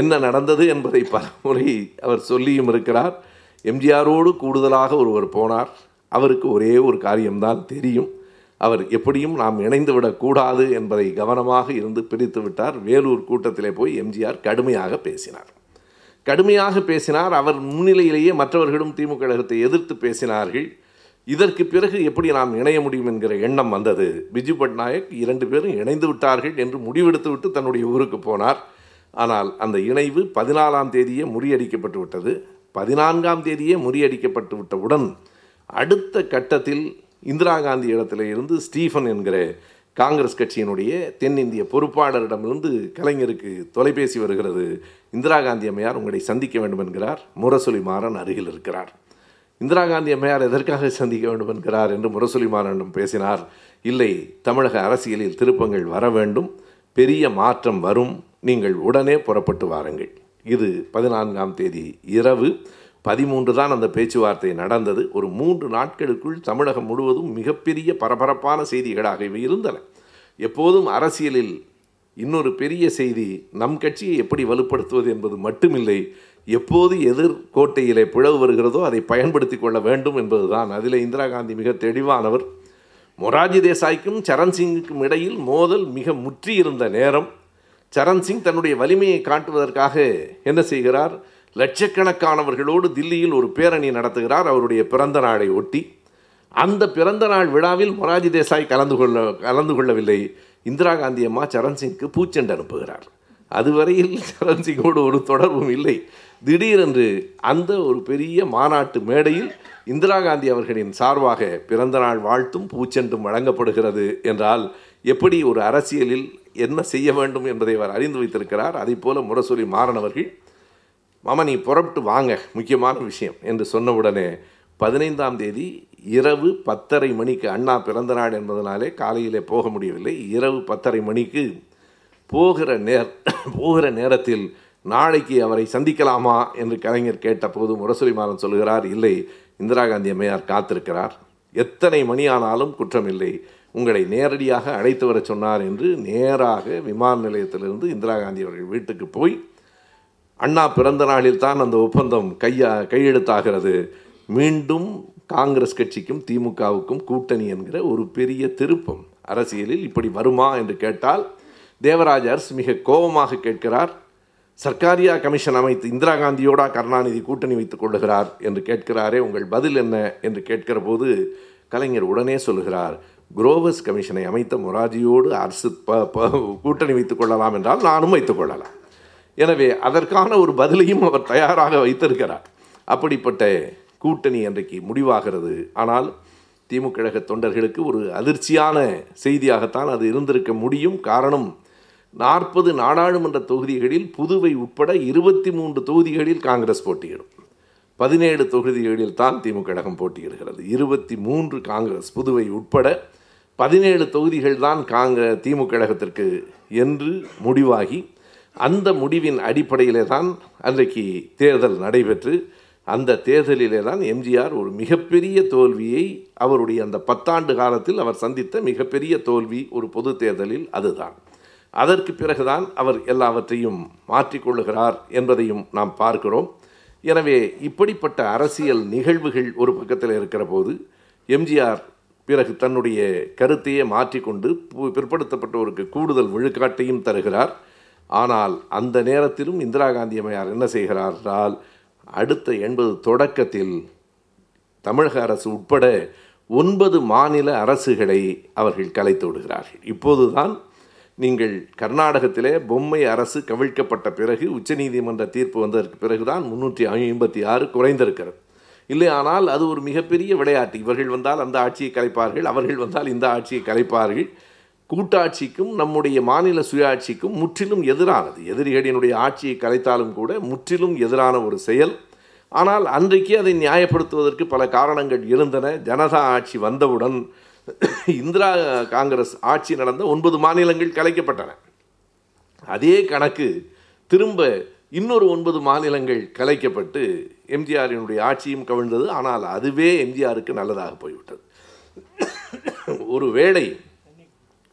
என்ன நடந்தது என்பதை பல முறை அவர் சொல்லியும் இருக்கிறார். எம்ஜிஆரோடு கூடுதலாக ஒருவர் போனார். அவருக்கு ஒரே ஒரு காரியம்தான் தெரியும். அவர் எப்படியும் நாம் இணைந்து விடக்கூடாது என்பதை கவனமாக இருந்து பிரித்து விட்டார் வேலூர் கூட்டத்திலே போய் எம்ஜிஆர் கடுமையாக பேசினார். கடுமையாக பேசினார். அவர் முன்னிலையிலேயே மற்றவர்களும் திமுக கழகத்தை எதிர்த்து பேசினார்கள். இதற்கு பிறகு எப்படி நாம் இணைய முடியும் என்கிற எண்ணம் வந்தது. பிஜு பட்நாயக் இரண்டு பேரும் இணைந்து விட்டார்கள் என்று முடிவெடுத்து விட்டு தன்னுடைய ஊருக்கு போனார். ஆனால் அந்த இணைவு பதினாலாம் தேதியே முறியடிக்கப்பட்டு விட்டது. பதினான்காம் தேதியே முறியடிக்கப்பட்டு விட்டவுடன் அடுத்த கட்டத்தில் இந்திரா காந்தி இடத்துல இருந்து ஸ்டீஃபன் என்கிற காங்கிரஸ் கட்சியினுடைய தென்னிந்திய பொறுப்பாளரிடமிருந்து கலைஞருக்கு தொலைபேசி வருகிறது. இந்திரா காந்தி அம்மையார் உங்களை சந்திக்க வேண்டும் என்கிறார். முரசொலி மாறன் அருகில் இருக்கிறார். இந்திரா காந்தி அம்மையார் எதற்காக சந்திக்க வேண்டும் என்கிறார் என்று முரசொலி மாறனிடம் பேசினார். இல்லை தமிழக அரசியலில் திருப்பங்கள் வர வேண்டும். பெரிய மாற்றம் வரும். நீங்கள் உடனே புறப்பட்டு வாருங்கள். இது பதினான்காம் தேதி இரவு. பதிமூன்று தான் அந்த பேச்சுவார்த்தை நடந்தது. ஒரு மூன்று நாட்களுக்குள் தமிழகம் முழுவதும் மிகப்பெரிய பரபரப்பான செய்திகளாக இவை இருந்தன. எப்போதும் அரசியலில் இன்னொரு பெரிய செய்தி நம் கட்சியை எப்படி வலுப்படுத்துவது என்பது மட்டுமில்லை எப்போது எதிர் கோட்டையிலே பிளவு வருகிறதோ அதை பயன்படுத்தி கொள்ள வேண்டும் என்பதுதான். அதில் இந்திரா காந்தி மிக தெளிவானவர். மொராஜி தேசாய்க்கும் சரண் சிங்குக்கும் இடையில் மோதல் மிக முற்றியிருந்த நேரம். சரண் சிங் தன்னுடைய வலிமையை காட்டுவதற்காக என்ன செய்கிறார்? லட்சக்கணக்கானவர்களோடு தில்லியில் ஒரு பேரணி நடத்துகிறார் அவருடைய பிறந்த நாளை ஒட்டி. அந்த பிறந்த நாள் விழாவில் மொராஜி தேசாய் கலந்து கொள்ள கலந்து கொள்ளவில்லை. இந்திரா காந்தி அம்மா சரண்சிங்க்கு பூச்செண்டு அனுப்புகிறார். அதுவரையில் சரண்சிங்கோடு ஒரு தொடர்பும் இல்லை. திடீரென்று அந்த ஒரு பெரிய மாநாட்டு மேடையில் இந்திரா காந்தி அவர்களின் சார்பாக பிறந்தநாள் வாழ்த்தும் பூச்செண்டும் வழங்கப்படுகிறது என்றால் எப்படி ஒரு அரசியலில் என்ன செய்ய வேண்டும் என்பதை அவர் அறிந்து வைத்திருக்கிறார். அதே போல முரசொலி மாறன் அவர்கள் மாமா நீ புறப்பட்டு வாங்க. முக்கியமான விஷயம். என்று சொன்னவுடனே பதினைந்தாம் தேதி இரவு பத்தரை மணிக்கு அண்ணா பிறந்த நாள் என்பதனாலே காலையிலே போக முடியவில்லை. இரவு பத்தரை மணிக்கு போகிற நேர் போகிற நேரத்தில் நாளைக்கு அவரை சந்திக்கலாமா என்று கலைஞர் கேட்டபோது முரசொலி மாறன் சொல்கிறார் இல்லை இந்திரா காந்தி அம்மையார் காத்திருக்கிறார். எத்தனை மணி ஆனாலும் உங்களை நேரடியாக அழைத்து வர சொன்னார் என்று நேராக விமான நிலையத்திலிருந்து இந்திரா காந்தி அவர்கள் வீட்டுக்கு போய் அண்ணா பிறந்த நாளில் தான் அந்த ஒப்பந்தம் கையா கையெழுத்தாகிறது. மீண்டும் காங்கிரஸ் கட்சிக்கும் திமுகவுக்கும் கூட்டணி என்கிற ஒரு பெரிய திருப்பம் அரசியலில் இப்படி வருமா என்று கேட்டால் தேவராஜ் அரசு மிக கோபமாக கேட்கிறார். சர்க்காரியா கமிஷன் அமைத்து இந்திரா காந்தியோடா கருணாநிதி கூட்டணி வைத்துக் கொள்ளுகிறார் என்று கேட்கிறாரே உங்கள் பதில் என்ன என்று கேட்கிற போது கலைஞர் உடனே சொல்லுகிறார் குரோவஸ் கமிஷனை அமைத்த மொராஜியோடு அரசு ப- ப- கூட்டணி வைத்துக் கொள்ளலாம் என்றால் நானும் வைத்துக் கொள்ளலாம். எனவே அதற்கான ஒரு பதிலையும் அவர் தயாராக வைத்திருக்கிறார். அப்படிப்பட்ட கூட்டணி அன்றைக்கு முடிவாகிறது. ஆனால் திமுக கழக தொண்டர்களுக்கு ஒரு அதிர்ச்சியான செய்தியாகத்தான் அது இருந்திருக்க முடியும். காரணம் நாற்பது நாடாளுமன்ற தொகுதிகளில் புதுவை உட்பட இருபத்தி மூன்று தொகுதிகளில் காங்கிரஸ் போட்டியிடும். பதினேழு தொகுதிகளில் தான் திமுக கழகம் போட்டியிடுகிறது. இருபத்தி மூன்று காங்கிரஸ் புதுவை உட்பட பதினேழு தொகுதிகள் தான் காங்க திமுக கழகத்திற்கு என்று முடிவாகி அந்த முடிவின் அடிப்படையிலே தான் அன்றைக்கு தேர்தல் நடைபெற்று அந்த தேர்தலிலே தான் எம்ஜிஆர் ஒரு மிகப்பெரிய தோல்வியை அவருடைய அந்த பத்தாண்டு காலத்தில் அவர் சந்தித்த மிகப்பெரிய தோல்வி ஒரு பொது தேர்தலில் அதுதான். அதற்கு பிறகுதான் அவர் எல்லாவற்றையும் மாற்றிக்கொள்ளுகிறார் என்பதையும் நாம் பார்க்கிறோம். எனவே இப்படிப்பட்ட அரசியல் நிகழ்வுகள் ஒரு பக்கத்தில் இருக்கிற போது எம்ஜிஆர் பிறகு தன்னுடைய கருத்தையே மாற்றிக்கொண்டு பு- பிற்படுத்தப்பட்டோருக்கு கூடுதல் விழுக்காட்டையும் தருகிறார். ஆனால் அந்த நேரத்திலும் இந்திரா காந்தி அம்மையார் என்ன செய்கிறார் என்றால் அடுத்த எண்பது தொடக்கத்தில் தமிழக அரசு உட்பட ஒன்பது மாநில அரசுகளை அவர்கள் கலைத்து விடுகிறார்கள். இப்போதுதான் நீங்கள் கர்நாடகத்திலே பொம்மை அரசு கவிழ்க்கப்பட்ட பிறகு உச்சநீதிமன்ற தீர்ப்பு வந்ததற்கு பிறகுதான் முன்னூற்றி ஐம்பத்தி ஆறு குறைந்திருக்கிறது. இல்லையானால் அது ஒரு மிகப்பெரிய விளையாட்டு. இவர்கள் வந்தால் அந்த ஆட்சியை கலைப்பார்கள் அவர்கள் வந்தால் இந்த ஆட்சியை கலைப்பார்கள். கூட்டாட்சிக்கும் நம்முடைய மாநில சுயாட்சிக்கும் முற்றிலும் எதிரானது. எதிரிகளினுடைய ஆட்சியை கலைத்தாலும் கூட முற்றிலும் எதிரான ஒரு செயல். ஆனால் அன்றைக்கு அதை நியாயப்படுத்துவதற்கு பல காரணங்கள் இருந்தன. ஜனதா ஆட்சி வந்தவுடன் இந்திரா காங்கிரஸ் ஆட்சி நடந்த ஒன்பது மாநிலங்கள் கலைக்கப்பட்டன. அதே கணக்கு திரும்ப இன்னொரு ஒன்பது மாநிலங்கள் கலைக்கப்பட்டு எம்ஜிஆரினுடைய ஆட்சியும் கவிழ்ந்தது. ஆனால் அதுவே எம்ஜிஆருக்கு நல்லதாக போய்விட்டது. ஒரு வேளை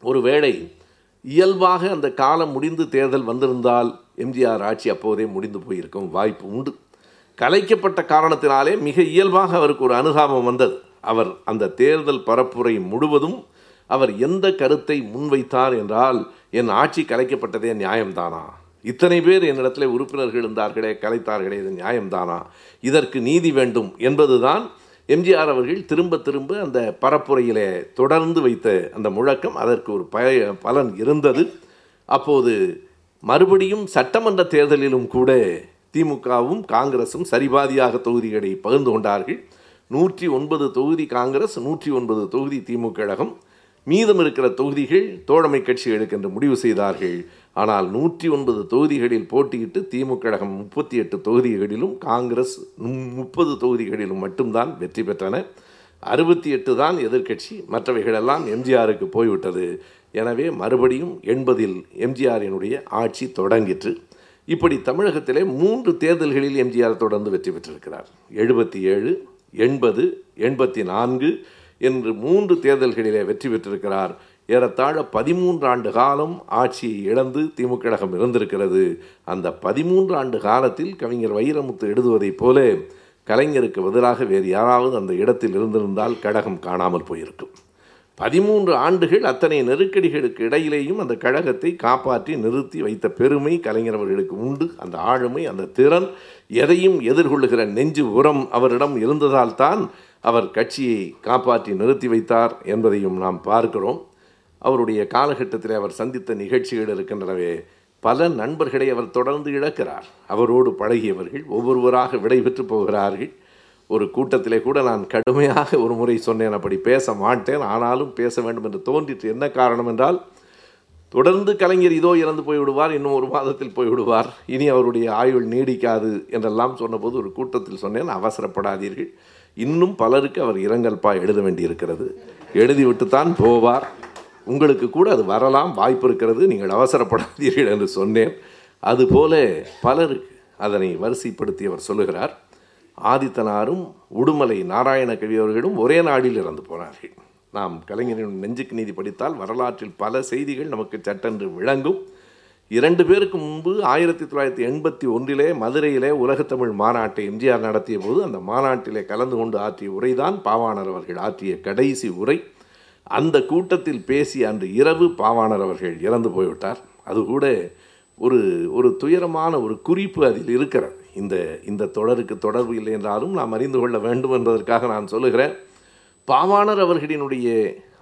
ஒருவேளை இயல்பாக அந்த காலம் முடிந்து தேர்தல் வந்திருந்தால் எம்ஜிஆர் ஆட்சி அப்போதே முடிந்து போயிருக்கும் வாய்ப்பு உண்டு. கலைக்கப்பட்ட காரணத்தினாலே மிக இயல்பாக அவருக்கு ஒரு அனுதாபம் வந்தது. அவர் அந்த தேர்தல் பரப்புரை முழுவதும் அவர் எந்த கருத்தை முன்வைத்தார் என்றால் என் ஆட்சி கலைக்கப்பட்டதே நியாயம்தானா? இத்தனை பேர் என்னிடத்தில் உறுப்பினர்கள் இருந்தார்களே கலைத்தார்களே இது நியாயம்தானா? இதற்கு நீதி வேண்டும் என்பதுதான் எம்ஜிஆர் அவர்கள் திரும்ப திரும்ப அந்த பரப்புரையிலே தொடர்ந்து வைத்த அந்த முழக்கம் அதற்கு ஒரு பய பலன் இருந்தது. அப்போது மறுபடியும் சட்டமன்ற தேர்தலிலும் கூட திமுகவும் காங்கிரசும் சரிபாதியாக தொகுதிகளை பகிர்ந்து கொண்டார்கள். நூற்றி ஒன்பது தொகுதி காங்கிரஸ் நூற்றி ஒன்பது தொகுதி திமுக கழகம். மீதம் இருக்கிற தொகுதிகள் தோழமை கட்சிகளுக்கு என்று முடிவு செய்தார்கள். ஆனால் நூற்றி ஒன்பது தொகுதிகளில் போட்டியிட்டு திமுக கழகம் முப்பத்தி எட்டு தொகுதிகளிலும் காங்கிரஸ் முப்பது தொகுதிகளிலும் மட்டும்தான் வெற்றி பெற்றன. அறுபத்தி எட்டு தான் எதிர்க்கட்சி மற்றவைகளெல்லாம் எம்ஜிஆருக்கு போய்விட்டது. எனவே மறுபடியும் எண்பதில் எம்ஜிஆரினுடைய ஆட்சி தொடங்கிற்று. இப்படி தமிழகத்திலே மூன்று தேர்தல்களில் எம்ஜிஆர் தொடர்ந்து வெற்றி பெற்றிருக்கிறார். எழுபத்தி ஏழு எண்பது எண்பத்தி நான்கு என்று மூன்று தேர்தல்களிலே வெற்றி பெற்றிருக்கிறார். ஏறத்தாழ பதிமூன்று ஆண்டு காலம் ஆட்சியை இழந்து திமுக கழகம் இருந்திருக்கிறது. அந்த பதிமூன்று ஆண்டு காலத்தில் கவிஞர் வைரமுத்து எழுதுவதைப் போல கலைஞருக்கு பதிலாக வேறு யாராவது அந்த இடத்தில் இருந்திருந்தால் கழகம் காணாமல் போயிருக்கும். பதிமூன்று ஆண்டுகள் அத்தனை நெருக்கடிகளுக்கு இடையிலேயும் அந்த கழகத்தை காப்பாற்றி நிறுத்தி வைத்த பெருமை கலைஞர் அவர்களுக்கு உண்டு. அந்த ஆளுமை அந்த திறன் எதையும் எதிர்கொள்ளுகிற நெஞ்சு உரம் அவரிடம் இருந்ததால் தான் அவர் கட்சியை காப்பாற்றி நிறுத்தி வைத்தார் என்பதையும் நாம் பார்க்கிறோம். அவருடைய காலகட்டத்தில் அவர் சந்தித்த நிகழ்ச்சிகள் இருக்கின்றனவே. பல நண்பர்களை அவர் தொடர்ந்து இழக்கிறார். அவரோடு பழகியவர்கள் ஒவ்வொருவராக விடைபெற்று போகிறார்கள். ஒரு கூட்டத்திலே கூட நான் கடுமையாக ஒரு முறை சொன்னேன் அப்படி பேச மாட்டேன். ஆனாலும் பேச வேண்டும் என்று தோன்றிற்று. என்ன காரணம் என்றால் தொடர்ந்து கலைஞர் இதோ இறந்து போய்விடுவார் இன்னும் ஒரு மாதத்தில் போய்விடுவார். இனி அவருடைய ஆயுள் நீடிக்காது என்றெல்லாம் சொன்னபோது ஒரு கூட்டத்தில் சொன்னேன். அவசரப்படாதீர்கள். இன்னும் பலருக்கு அவர் இரங்கல்பா எழுத வேண்டியிருக்கிறது. எழுதிவிட்டுத்தான் போவார். உங்களுக்கு கூட அது வரலாம் வாய்ப்பு இருக்கிறது நீங்கள் அவசரப்படாதீர்கள் என்று சொன்னேன். அதுபோல பலருக்கு அதனை வரிசைப்படுத்தி அவர் சொல்லுகிறார் ஆதித்தனாரும் உடுமலை நாராயண கவி அவர்களும் ஒரே நாடில் இறந்து போனார்கள். நாம் கலைஞரின் நெஞ்சுக்கு நீதி படித்தால் வரலாற்றில் பல செய்திகள் நமக்கு சட்டென்று விளங்கும். இரண்டு பேருக்கு முன்பு ஆயிரத்தி தொள்ளாயிரத்தி எண்பத்தி ஒன்றிலே மதுரையிலே உலகத்தமிழ் மாநாட்டை எம்ஜிஆர் நடத்திய போது அந்த மாநாட்டிலே கலந்து கொண்டு ஆற்றிய உரைதான் பாவாணர் அவர்கள் ஆற்றிய கடைசி உரை. அந்த கூட்டத்தில் பேசி அன்று இரவு பாவாணர் அவர்கள் இறந்து போய்விட்டார். அது கூட ஒரு ஒரு துயரமான ஒரு குறிப்பு அதில் இருக்கிறது. இந்த இந்த தொடருக்கு தொடர்பு இல்லை என்றாலும் நாம் அறிந்து கொள்ள வேண்டும் என்பதற்காக நான் சொல்லுகிறேன். பாவாணர் அவர்களினுடைய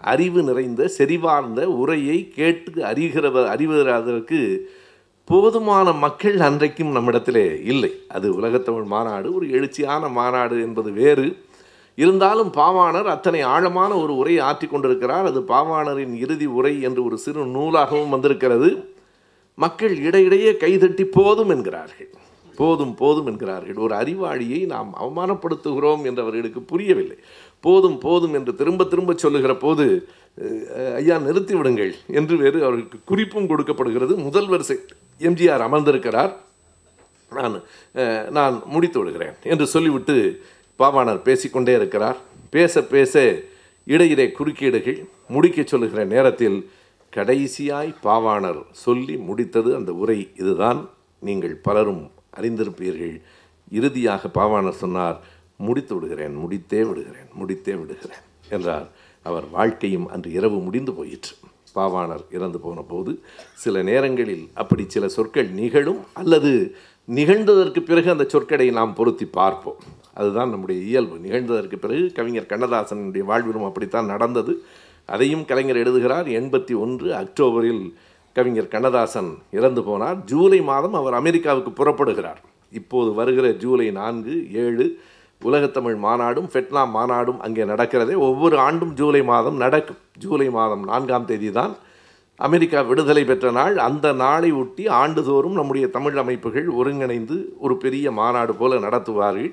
அறிவு நிறைந்த செறிவார்ந்த உரையை கேட்டு அறிகிறவர் அறிவதற்கு போதுமான மக்கள் அன்றைக்கும் நம்மிடத்திலே இல்லை. அது உலகத்தமிழ் மாநாடு ஒரு எழுச்சியான மாநாடு என்பது வேறு. இருந்தாலும் பாவாணர் அத்தனை ஆழமான ஒரு உரையை ஆற்றி கொண்டிருக்கிறார். அது பாவாணரின் இறுதி உரை என்று ஒரு சிறு நூலாகவும் வந்திருக்கிறது. மக்கள் இடையிடையே கைதட்டி போதும் என்கிறார்கள். போதும் போதும் என்கிறார்கள். ஒரு அறிவாளியை நாம் அவமானப்படுத்துகிறோம் என்று அவர்களுக்கு புரியவில்லை. போதும் போதும் என்று திரும்ப திரும்ப சொல்லுகிற போது ஐயா நிறுத்தி விடுங்கள் என்று வேறு அவர்களுக்கு குறிப்பும் கொடுக்கப்படுகிறது. முதல் வரிசை எம்ஜிஆர் அமர்ந்திருக்கிறார். நான் நான் முடித்து விடுகிறேன் என்று சொல்லிவிட்டு பாவாணர் பேசிக்கொண்டே இருக்கிறார். பேச பேச இடையிலே குறுக்கீடுகள் முடிக்க சொல்லுகிற நேரத்தில் கடைசியாய் பாவாணர் சொல்லி முடித்தது அந்த உரை இதுதான். நீங்கள் பலரும் அறிந்திருப்பீர்கள். இறுதியாக பாவாணர் சொன்னார் முடித்து விடுகிறேன் முடித்தே விடுகிறேன் முடித்தே விடுகிறேன் என்றார். அவர் வாழ்க்கையும் அன்று இரவு முடிந்து போயிற்று. பாவாணர் இறந்து போன போது சில நேரங்களில் அப்படி சில சொற்கள் நிகழும் அல்லது நிகழ்ந்ததற்கு பிறகு அந்த சொற்களை நாம் பொருத்தி பார்ப்போம். அதுதான் நம்முடைய இயல்பு. நிகழ்ந்ததற்கு பிறகு கவிஞர் கண்ணதாசனுடைய வாழ்விலும் அப்படித்தான் நடந்தது. அதையும் கலைஞர் எழுதுகிறார். எண்பத்தி ஒன்று அக்டோபரில் கவிஞர் கண்ணதாசன் இறந்து போனார். ஜூலை மாதம் அவர் அமெரிக்காவுக்கு புறப்படுகிறார். இப்போது வருகிற ஜூலை நான்கு ஏழு உலகத்தமிழ் மாநாடும் ஃபெட்னா மாநாடும் அங்கே நடக்கிறதே. ஒவ்வொரு ஆண்டும் ஜூலை மாதம் நடக்கும். ஜூலை மாதம் நான்காம் தேதி தான் அமெரிக்கா விடுதலை பெற்ற நாள். அந்த நாளை ஒட்டி ஆண்டுதோறும் நம்முடைய தமிழ் அமைப்புகள் ஒருங்கிணைந்து ஒரு பெரிய மாநாடு போல நடத்துவார்கள்.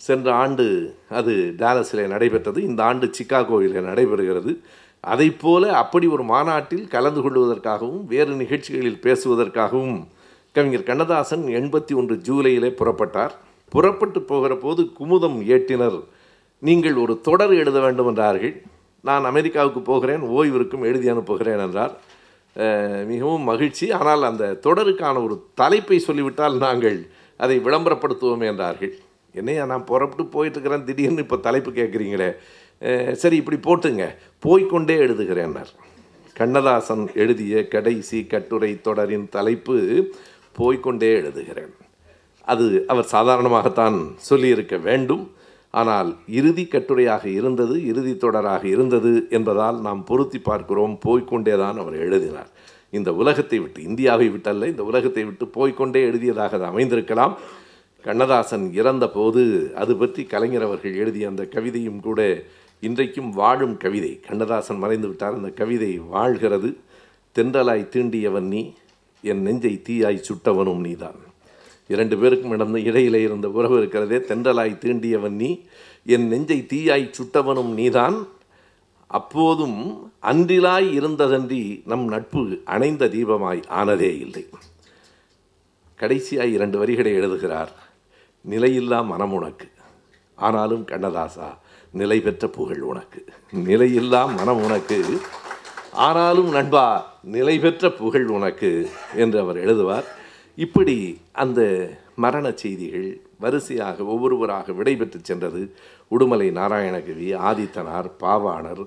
சென்ற ஆண்டு அது டாலஸில் நடைபெற்றது. இந்த ஆண்டு சிக்காகோவில் நடைபெறுகிறது. அதை போல அப்படி ஒரு மாநாட்டில் கலந்து கொள்வதற்காகவும் வேறு நிகழ்ச்சிகளில் பேசுவதற்காகவும் கவிஞர் கண்ணதாசன் எண்பத்தி ஒன்று ஜூலையிலே புறப்பட்டார். புறப்பட்டு போகிற போது குமுதம் ஏட்டினர் நீங்கள் ஒரு தொடர் எழுத வேண்டும் என்றார்கள். நான் அமெரிக்காவுக்கு போகிறேன் ஓய்விற்கும் எழுதி அனுப்புகிறேன் என்றார். மிகவும் மகிழ்ச்சி. ஆனால் அந்த தொடருக்கான ஒரு தலைப்பை சொல்லிவிட்டால் நாங்கள் அதை விளம்பரப்படுத்துவோம் என்றார்கள். என்னையா நான் புறப்பட்டு போயிட்டுருக்கிறேன் திடீர்னு இப்போ தலைப்பு கேட்குறீங்களே. சரி இப்படி போட்டுங்க. போய்கொண்டே எழுதுகிறேன்னார் கண்ணதாசன் எழுதிய கடைசி கட்டுரை தொடரின் தலைப்பு போய்கொண்டே எழுதுகிறேன் அது அவர் சாதாரணமாகத்தான் சொல்லியிருக்க வேண்டும். ஆனால் இறுதி கட்டுரையாக இருந்தது இறுதி தொடராக இருந்தது என்பதால் நாம் பொருத்தி பார்க்கிறோம். போய்கொண்டே தான் அவர் எழுதினார். இந்த உலகத்தை விட்டு இந்தியாவை விட்டல்ல இந்த உலகத்தை விட்டு போய்கொண்டே எழுதியதாக அது அமைந்திருக்கலாம். கண்ணதாசன் இறந்தபோது அது பற்றி கலைஞர் அவர்கள் எழுதிய அந்த கவிதையும் கூட இன்றைக்கும் வாழும் கவிதை. கண்ணதாசன் மறைந்து விட்டார். அந்த கவிதை வாழ்கிறது. தென்றலாய் தீண்டியவன் நீ என் நெஞ்சை தீயாய் சுட்டவனும் நீதான். இரண்டு பேருக்கும் நடந்த இடையிலே இருந்த உறவு இருக்கிறதே தென்றலாய் தீண்டியவன் நீ என் நெஞ்சை தீயாய் சுட்டவனும் நீதான். அப்போதும் அன்றிலாய் இருந்ததன்றி நம் நட்பு அணைந்த தீபமாய் ஆனதே இல்லை. கடைசியாய் இரண்டு வரிகளை எழுதுகிறார் நிலையில்லா மனம் உனக்கு. ஆனாலும் கண்ணதாசா நிலை பெற்ற புகழ் உனக்கு. நிலையில்லா மனம் உனக்கு. ஆனாலும் நண்பா நிலை பெற்ற புகழ் உனக்கு. என்று அவர் எழுதுவார். இப்படி அந்த மரண செய்திகள் வரிசையாக ஒவ்வொருவராக விடைபெற்று சென்றது உடுமலை நாராயணகவி ஆதித்தனார் பாவாணர்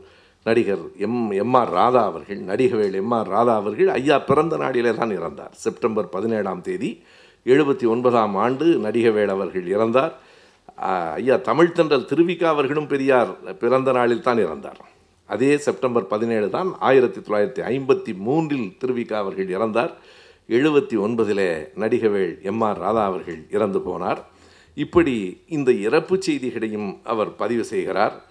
நடிகர் எம் எம் ஆர் ராதா அவர்கள் நடிகவேள் எம் ஆர் ராதா அவர்கள் ஐயா பிறந்த நாளிலே தான் இறந்தார். செப்டம்பர் பதினேழாம் தேதி எழுபத்தி ஒன்பதாம் ஆண்டு நடிகவேள் அவர்கள் இறந்தார். ஐயா தமிழ்த்தன்றல் திருவிக்கா அவர்களும் பெரியார் பிறந்த நாளில் தான் இறந்தார். அதே செப்டம்பர் பதினேழு தான் ஆயிரத்தி தொள்ளாயிரத்தி ஐம்பத்தி மூன்றில் திருவிக்கா அவர்கள் இறந்தார். எழுபத்தி ஒன்பதில் நடிகவேள் எம் ஆர் ராதா அவர்கள் இறந்து போனார். இப்படி இந்த இறப்பு செய்திகளையும் அவர் பதிவு செய்கிறார்.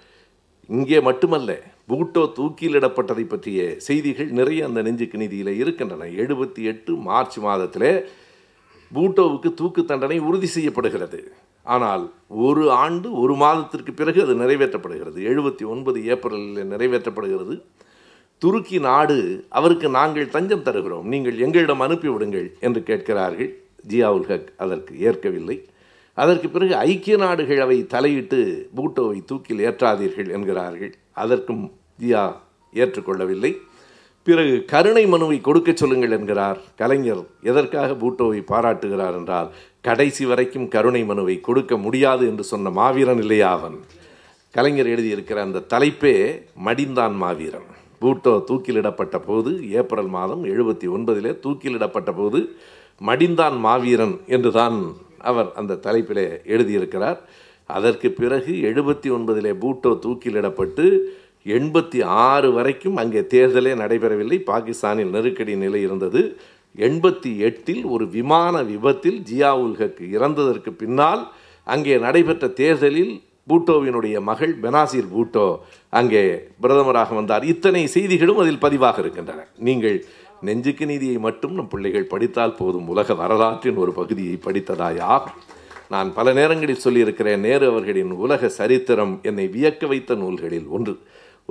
இங்கே மட்டுமல்ல பூட்டோ தூக்கிலிடப்பட்டதை பற்றிய செய்திகள் நிறைய அந்த நெஞ்சுக்கு நிதியில் இருக்கின்றன. எழுபத்தி எட்டு மார்ச் மாதத்தில் பூட்டோவுக்கு தூக்கு தண்டனை உறுதி செய்யப்படுகிறது. ஆனால் ஒரு ஆண்டு ஒரு மாதத்திற்கு பிறகு அது நிறைவேற்றப்படுகிறது. எழுபத்தி ஒன்பது ஏப்ரலில் நிறைவேற்றப்படுகிறது. துருக்கி நாடு அவருக்கு நாங்கள் தஞ்சம் தருகிறோம். நீங்கள் எங்களிடம் அனுப்பிவிடுங்கள் என்று கேட்கிறார்கள். ஜியாவுல் ஹக் அதற்கு ஏற்கவில்லை. அதற்கு பிறகு ஐக்கிய நாடுகள் அவை தலையிட்டு பூட்டோவை தூக்கில் ஏற்றாதீர்கள் என்கிறார்கள். அதற்கும் ஜியா ஏற்றுக்கொள்ளவில்லை. பிறகு கருணை மனுவை கொடுக்க சொல்லுங்கள் என்கிறார். கலைஞர் எதற்காக பூட்டோவை பாராட்டுகிறார் என்றால் கடைசி வரைக்கும் கருணை மனுவை கொடுக்க முடியாது என்று சொன்ன மாவீரன் இல்லையா அவன்? கலைஞர் எழுதியிருக்கிற அந்த தலைப்பே மடிந்தான் மாவீரன். பூட்டோ தூக்கிலிடப்பட்ட போது ஏப்ரல் மாதம் எழுபத்தி ஒன்பதிலே தூக்கிலிடப்பட்ட போது மடிந்தான் மாவீரன் என்றுதான் அவர் அந்த தலைப்பிலே எழுதியிருக்கிறார். அதற்கு பிறகு எழுபத்தி ஒன்பதிலே பூட்டோ தூக்கிலிடப்பட்டு எண்பத்தி ஆறு வரைக்கும் அங்கே தேர்தலே நடைபெறவில்லை. பாகிஸ்தானில் நெருக்கடி நிலை இருந்தது. எண்பத்தி எட்டில் ஒரு விமான விபத்தில் ஜியா ஹக் இறந்ததற்கு பின்னால் அங்கே நடைபெற்ற தேர்தலில் பூட்டோவினுடைய மகள் பெனாசிர் பூட்டோ அங்கே பிரதமராக வந்தார். இத்தனை செய்திகளும் அதில் பதிவாக இருக்கின்றன. நீங்கள் நெஞ்சுக்கு நீதியை மட்டும் நம் பிள்ளைகள் படித்தால் போதும். உலக வரலாற்றின் ஒரு பகுதியை படித்ததாயா நான் பல நேரங்களில் சொல்லியிருக்கிறேன். நேரு அவர்களின் உலக சரித்திரம் என்னை வியக்க வைத்த நூல்களில் ஒன்று.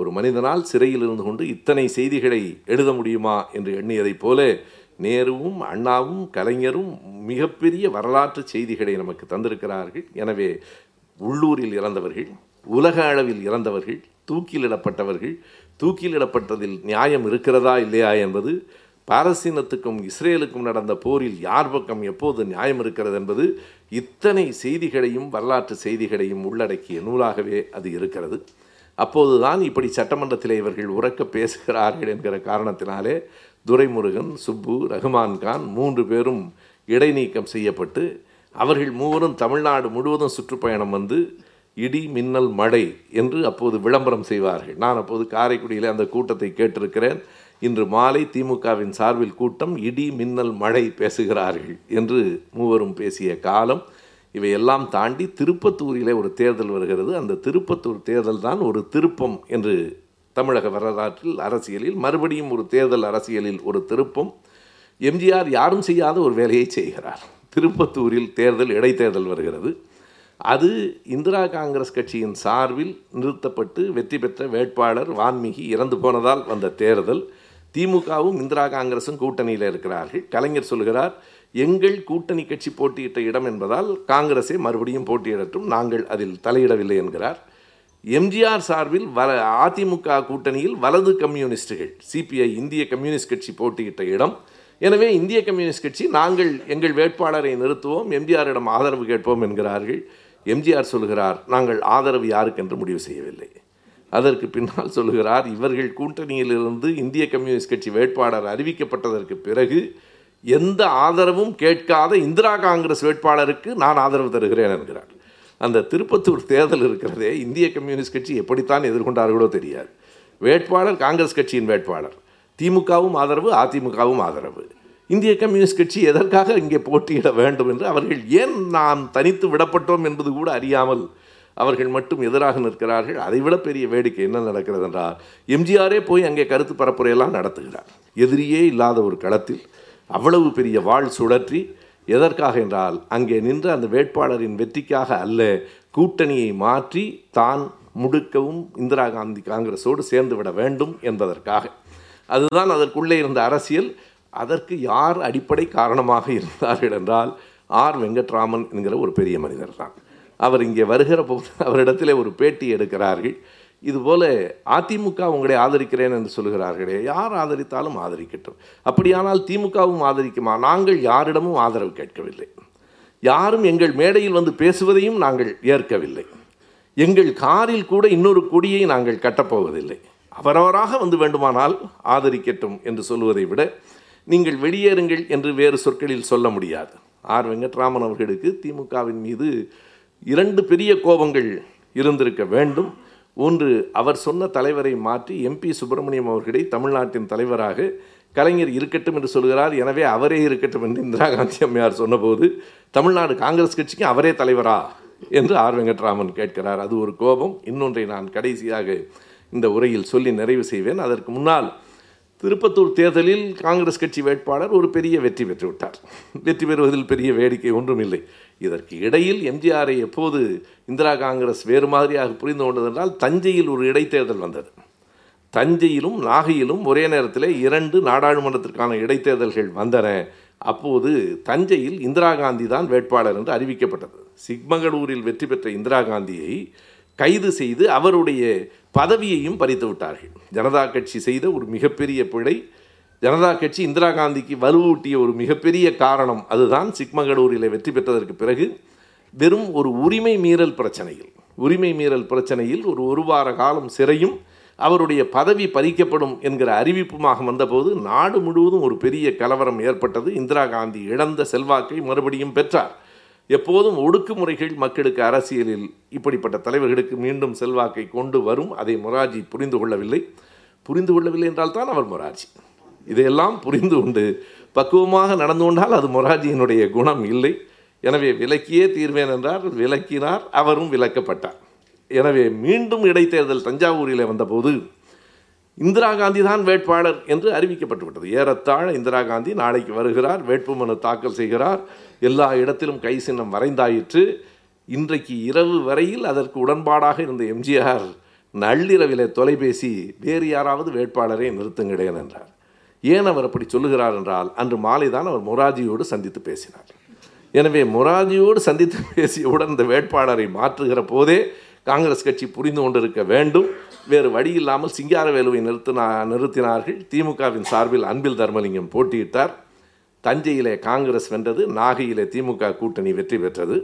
ஒரு மனிதனால் சிறையில் இருந்து கொண்டு இத்தனை செய்திகளை எழுத முடியுமா என்று எண்ணியதைப் போல நேருவும் அண்ணாவும் கலைஞரும் மிகப்பெரிய வரலாற்று செய்திகளை நமக்கு தந்திருக்கிறார்கள். எனவே உள்ளூரில் இறந்தவர்கள் உலக அளவில் இறந்தவர்கள் தூக்கிலிடப்பட்டவர்கள் தூக்கிலிடப்பட்டதில் நியாயம் இருக்கிறதா இல்லையா என்பது பாரசீனத்துக்கும் இஸ்ரேலுக்கும் நடந்த போரில் யார் பக்கம் எப்போது நியாயம் இருக்கிறது என்பது இத்தனை செய்திகளையும் வரலாற்று செய்திகளையும் உள்ளடக்கிய நூலாகவே அது இருக்கிறது. அப்போதுதான் இப்படி சட்டமன்றத்தில் இவர்கள் உறக்க பேசுகிறார்கள் என்கிற காரணத்தினாலே துரைமுருகன் சுப்பு ரஹ்மான் கான் மூன்று பேரும் இடைநீக்கம் செய்யப்பட்டு அவர்கள் மூவரும் தமிழ்நாடு முழுவதும் சுற்றுப்பயணம் வந்து இடி மின்னல் மழை என்று அப்போது விளம்பரம் செய்வார்கள். நான் அப்போது காரைக்குடியில் அந்த கூட்டத்தை கேட்டிருக்கிறேன். இன்று மாலை திமுகவின் சார்பில் கூட்டம் இடி மின்னல் மழை பேசுகிறார்கள் என்று மூவரும் பேசிய காலம் இவையெல்லாம் தாண்டி திருப்பத்தூரிலே ஒரு தேர்தல் வருகிறது. அந்த திருப்பத்தூர் தேர்தல் தான் ஒரு திருப்பம் என்று தமிழக வரலாற்றில் அரசியலில் மறுபடியும் ஒரு தேர்தல் அரசியலில் ஒரு திருப்பம். எம்ஜிஆர் யாரும் செய்யாத ஒரு வேலையை செய்கிறார். திருப்பத்தூரில் தேர்தல் இடைத்தேர்தல் வருகிறது. அது இந்திரா காங்கிரஸ் கட்சியின் சார்பில் நிறுத்தப்பட்டு வெற்றி பெற்ற வேட்பாளர் வான்மீகி இறந்து போனதால் வந்த தேர்தல். திமுகவும் இந்திரா காங்கிரஸும் கூட்டணியில் இருக்கிறார்கள். கலைஞர் சொல்கிறார் எங்கள் கூட்டணி கட்சி போட்டியிட்ட இடம் என்பதால் காங்கிரஸே மறுபடியும் போட்டியிடட்டும் நாங்கள் அதில் தலையிடவில்லை என்கிறார். எம்ஜிஆர் சார்பில் வல அதிமுக கூட்டணியில் வலது கம்யூனிஸ்டுகள் சிபிஐ இந்திய கம்யூனிஸ்ட் கட்சி போட்டியிட்ட இடம். எனவே இந்திய கம்யூனிஸ்ட் கட்சி நாங்கள் எங்கள் வேட்பாளரை நிறுத்துவோம் எம்ஜிஆரிடம் ஆதரவு கேட்போம் என்கிறார்கள். எம்ஜிஆர் சொல்கிறார் நாங்கள் ஆதரவு யாருக்கென்று முடிவு செய்யவில்லை. அதற்கு பின்னால் சொல்கிறார் இவர்கள் கூட்டணியிலிருந்து இந்திய கம்யூனிஸ்ட் கட்சி வேட்பாளர் அறிவிக்கப்பட்டதற்கு பிறகு எந்த ஆதரவும் கேட்காத இந்திரா காங்கிரஸ் வேட்பாளருக்கு நான் ஆதரவு தருகிறேன் என்கிறார். அந்த திருப்பத்தூர் தேர்தல் இருக்கிறதே இந்திய கம்யூனிஸ்ட் கட்சி எப்படித்தான் எதிர்கொண்டார்களோ தெரியாது. வேட்பாளர் காங்கிரஸ் கட்சியின் வேட்பாளர். திமுகவும் ஆதரவு அதிமுகவும் ஆதரவு. இந்திய கம்யூனிஸ்ட் கட்சி எதற்காக இங்கே போட்டியிட வேண்டும் என்று அவர்கள் ஏன் நாம் தனித்து விடப்பட்டோம் என்பது கூட அறியாமல் அவர்கள் மட்டும் எதிராக நிற்கிறார்கள். அதைவிட பெரிய வேடிக்கை என்ன நடக்கிறது என்றால் எம்ஜிஆரே போய் அங்கே கருத்து பரப்புரையெல்லாம் நடத்துகிறார். எதிரியே இல்லாத ஒரு களத்தில் அவ்வளவு பெரிய வாழ் சுழற்றி எதற்காக என்றால் அங்கே நின்ற அந்த வேட்பாளரின் வெற்றிக்காக அல்ல கூட்டணியை மாற்றி தான் முடுக்கவும் இந்திரா காந்தி காங்கிரஸோடு சேர்ந்து விட வேண்டும் என்பதற்காக. அதுதான் அதற்குள்ளே இருந்த அரசியல். அதற்கு யார் அடிப்படை காரணமாக இருந்தார்கள் என்றால் ஆர். வெங்கட்ராமன் என்கிற ஒரு பெரிய மனிதர் தான் அவர் இங்கே வருகிற போது அவரிடத்திலே ஒரு பேட்டி எடுக்கிறார்கள். இதுபோல அதிமுக உங்களை ஆதரிக்கிறேன் என்று சொல்கிறார்களே யார் ஆதரித்தாலும் ஆதரிக்கட்டும். அப்படியானால் திமுகவும் ஆதரிக்குமா? நாங்கள் யாரிடமும் ஆதரவு கேட்கவில்லை. யாரும் எங்கள் மேடையில் வந்து பேசுவதையும் நாங்கள் ஏற்கவில்லை. எங்கள் காரில் கூட இன்னொரு கொடியை நாங்கள் கட்டப்போவதில்லை. அவரவராக வந்து வேண்டுமானால் ஆதரிக்கட்டும் என்று சொல்வதை விட நீங்கள் வெளியேறுங்கள் என்று வேறு சொற்களில் சொல்ல முடியாது. ஆர். வெங்கட்ராமன் அவர்களுக்கு திமுகவின் மீது இரண்டு பெரிய கோபங்கள் இருந்திருக்க வேண்டும். ஒன்று அவர் சொன்ன தலைவரை மாற்றி எம்பி சுப்பிரமணியம் அவர்களை தமிழ்நாட்டின் தலைவராக கலைஞர் இருக்கட்டும் என்று சொல்கிறார். எனவே அவரே இருக்கட்டும் என்று இந்திரா காந்தி அம்மையார் சொன்னபோது தமிழ்நாடு காங்கிரஸ் கட்சிக்கு அவரே தலைவரா? என்று ஆர். வெங்கட்ராமன் கேட்கிறார். அது ஒரு கோபம். இன்னொன்றை நான் கடைசியாக இந்த உரையில் சொல்லி நிறைவு செய்வேன். அதற்கு முன்னால் திருப்பத்தூர் தேர்தலில் காங்கிரஸ் கட்சி வேட்பாளர் ஒரு பெரிய வெற்றி பெற்றுவிட்டார். வெற்றி பெறுவதில் பெரிய வேடிக்கை ஒன்றும் இல்லை இதற்கு இடையில் எம்ஜிஆரை எப்போது இந்திரா காங்கிரஸ் வேறு மாதிரியாக புரிந்து கொண்டதென்றால் தஞ்சையில் ஒரு இடைத்தேர்தல் வந்தது. தஞ்சையிலும் நாகையிலும் ஒரே நேரத்தில் இரண்டு நாடாளுமன்றத்திற்கான இடைத்தேர்தல்கள் வந்தன. அப்போது தஞ்சையில் இந்திரா காந்தி தான் வேட்பாளர் என்று அறிவிக்கப்பட்டது. சிக்மகளூரில் வெற்றி பெற்ற இந்திரா காந்தியை கைது செய்து அவருடைய பதவியையும் பறித்து விட்டார்கள். ஜனதா கட்சி செய்த ஒரு மிகப்பெரிய பிழை ஜனதா கட்சி இந்திரா காந்திக்கு வலுவூட்டிய ஒரு மிகப்பெரிய காரணம் அதுதான் சிக்மகளூரில் வெற்றி பெற்றதற்கு பிறகு வெறும் ஒரு உரிமை மீறல் பிரச்சனையில் உரிமை மீறல் பிரச்சனையில் ஒரு ஒரு வார காலம் சிறையும் அவருடைய பதவி பறிக்கப்படும் என்கிற அறிவிப்புமாக வந்தபோது நாடு முழுவதும் ஒரு பெரிய கலவரம் ஏற்பட்டது. இந்திரா காந்தி இழந்த செல்வாக்கை மறுபடியும் பெற்றார். எப்போதும் ஒடுக்குமுறைகள் மக்களுக்கு அரசியலில் இப்படிப்பட்ட தலைவர்களுக்கு மீண்டும் செல்வாக்கை கொண்டு வரும். அதை மொராஜி புரிந்து கொள்ளவில்லை. புரிந்து கொள்ளவில்லை என்றால் தான் அவர் மொராஜி இதையெல்லாம் புரிந்து கொண்டு பக்குவமாக நடந்து கொண்டால் அது மொராஜியினுடைய குணம் இல்லை. எனவே விலக்கியே தீர்வேன் என்றார். விலக்கினார். அவரும் விலக்கப்பட்டார். எனவே மீண்டும் இடைத்தேர்தல் தஞ்சாவூரில் வந்தபோது இந்திரா காந்தி தான் வேட்பாளர் என்று அறிவிக்கப்பட்டுவிட்டது. ஏறத்தாழ இந்திரா காந்தி நாளைக்கு வருகிறார் வேட்புமனு தாக்கல் செய்கிறார். எல்லா இடத்திலும் கை சின்னம் வரைந்தாயிற்று இன்றைக்கு இரவு வரையில் அதற்கு உடன்பாடாக இருந்த எம்ஜிஆர் நள்ளிரவிலே தொலைபேசி வேறு யாராவது வேட்பாளரை நிறுத்துங்களேன் என்றார். ஏன் அவர் அப்படி சொல்லுகிறார் என்றால் அன்று மாலை தான் அவர் மொராஜியோடு சந்தித்து பேசினார். எனவே மொராஜியோடு சந்தித்து பேசியவுடன் இந்த வேட்பாளரை மாற்றுகிற போதே காங்கிரஸ் கட்சி புரிந்து கொண்டிருக்க வேண்டும். வேறு வழி இல்லாமல் சிங்காரவேலுவை நிறுத்தினா நிறுத்தினார்கள். திமுகவின் சார்பில் அன்பில் தர்மலிங்கம் போட்டியிட்டார். தஞ்சையிலே காங்கிரஸ் வென்றது நாகையிலே திமுக கூட்டணி வெற்றி பெற்றது.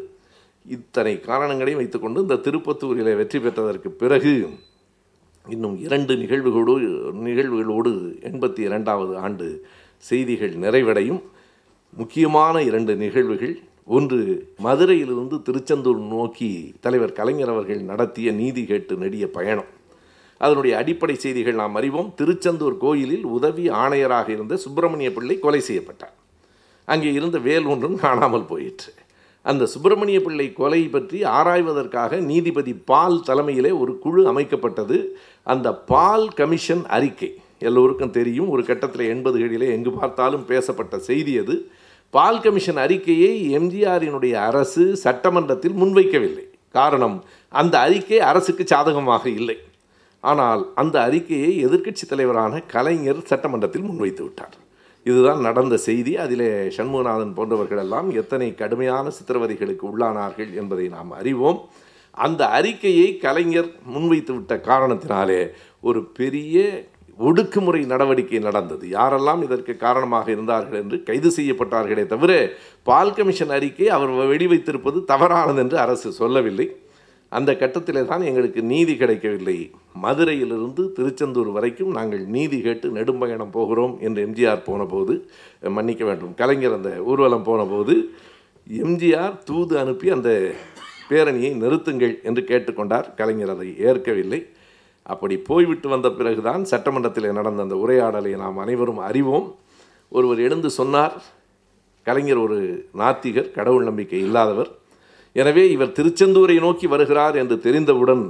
இத்தனை காரணங்களையும் வைத்துக்கொண்டு இந்த திருப்பத்தூரிலே வெற்றி பெற்றதற்கு பிறகு இன்னும் இரண்டு நிகழ்வுகளோடு நிகழ்வுகளோடு எண்பத்தி இரண்டாவது ஆண்டு செய்திகள் நிறைவடையும். முக்கியமான இரண்டு நிகழ்வுகள் ஒன்று மதுரையிலிருந்து திருச்செந்தூர் நோக்கி தலைவர் கலைஞர் அவர்கள் நடத்திய நீதி கேட்டு நெடிய பயணம். அதனுடைய அடிப்படை செய்திகள் நாம் அறிவோம். திருச்செந்தூர் கோயிலில் உதவி ஆணையராக இருந்த சுப்பிரமணிய பிள்ளை கொலை செய்யப்பட்டார். அங்கே இருந்த வேல் ஒன்றும் காணாமல் போயிற்று. அந்த சுப்பிரமணிய பிள்ளை கொலை பற்றி ஆராய்வதற்காக நீதிபதி பால் தலைமையிலே ஒரு குழு அமைக்கப்பட்டது. அந்த பால் கமிஷன் அறிக்கை எல்லோருக்கும் தெரியும். ஒரு கட்டத்தில் எண்பதுகளிலே எங்கு பார்த்தாலும் பேசப்பட்ட செய்தி அது. பால் கமிஷன் அறிக்கையை எம்ஜிஆரினுடைய அரசு சட்டமன்றத்தில் முன்வைக்கவில்லை. காரணம் அந்த அறிக்கை அரசுக்கு சாதகமாக இல்லை. ஆனால் அந்த அறிக்கையை எதிர்க்கட்சி தலைவரான கலைஞர் சட்டமன்றத்தில் முன்வைத்து விட்டார். இதுதான் நடந்த செய்தி. அதிலே சண்முகநாதன் போன்றவர்கள் எல்லாம் எத்தனை கடுமையான சித்திரவதைகளுக்கு உள்ளானார்கள் என்பதை நாம் அறிவோம். அந்த அறிக்கையை கலைஞர் முன்வைத்து விட்ட காரணத்தினாலே ஒரு பெரிய ஒடுக்குமுறை நடவடிக்கை நடந்தது. யாரெல்லாம் இதற்கு காரணமாக இருந்தார்கள் என்று கைது செய்யப்பட்டார்களே தவிர பால் கமிஷன் அறிக்கை அவர் வெடிவைத்திருப்பது தவறானது என்று அரசு சொல்லவில்லை. அந்த கட்டத்திலே தான் எங்களுக்கு நீதி கிடைக்கவில்லை. மதுரையிலிருந்து திருச்செந்தூர் வரைக்கும் நாங்கள் நீதி கேட்டு நெடும்பயணம் போகிறோம் என்று எம்ஜிஆர் போனபோது மன்னிக்க வேண்டும் கலைஞர் அந்த ஊர்வலம் போனபோது எம்ஜிஆர் தூது அனுப்பி அந்த பேரணியை நிறுத்துங்கள் என்று கேட்டுக்கொண்டார். கலைஞர் அதை ஏற்கவில்லை. அப்படி போய்விட்டு வந்த பிறகுதான் சட்டமன்றத்தில் நடந்த அந்த உரையாடலை நாம் அனைவரும் அறிவோம். ஒருவர் எழுந்து சொன்னார் கலைஞர் ஒரு நாத்திகர் கடவுள் நம்பிக்கை இல்லாதவர். எனவே இவர் திருச்செந்தூரை நோக்கி வருகிறார் என்று தெரிந்தவுடன்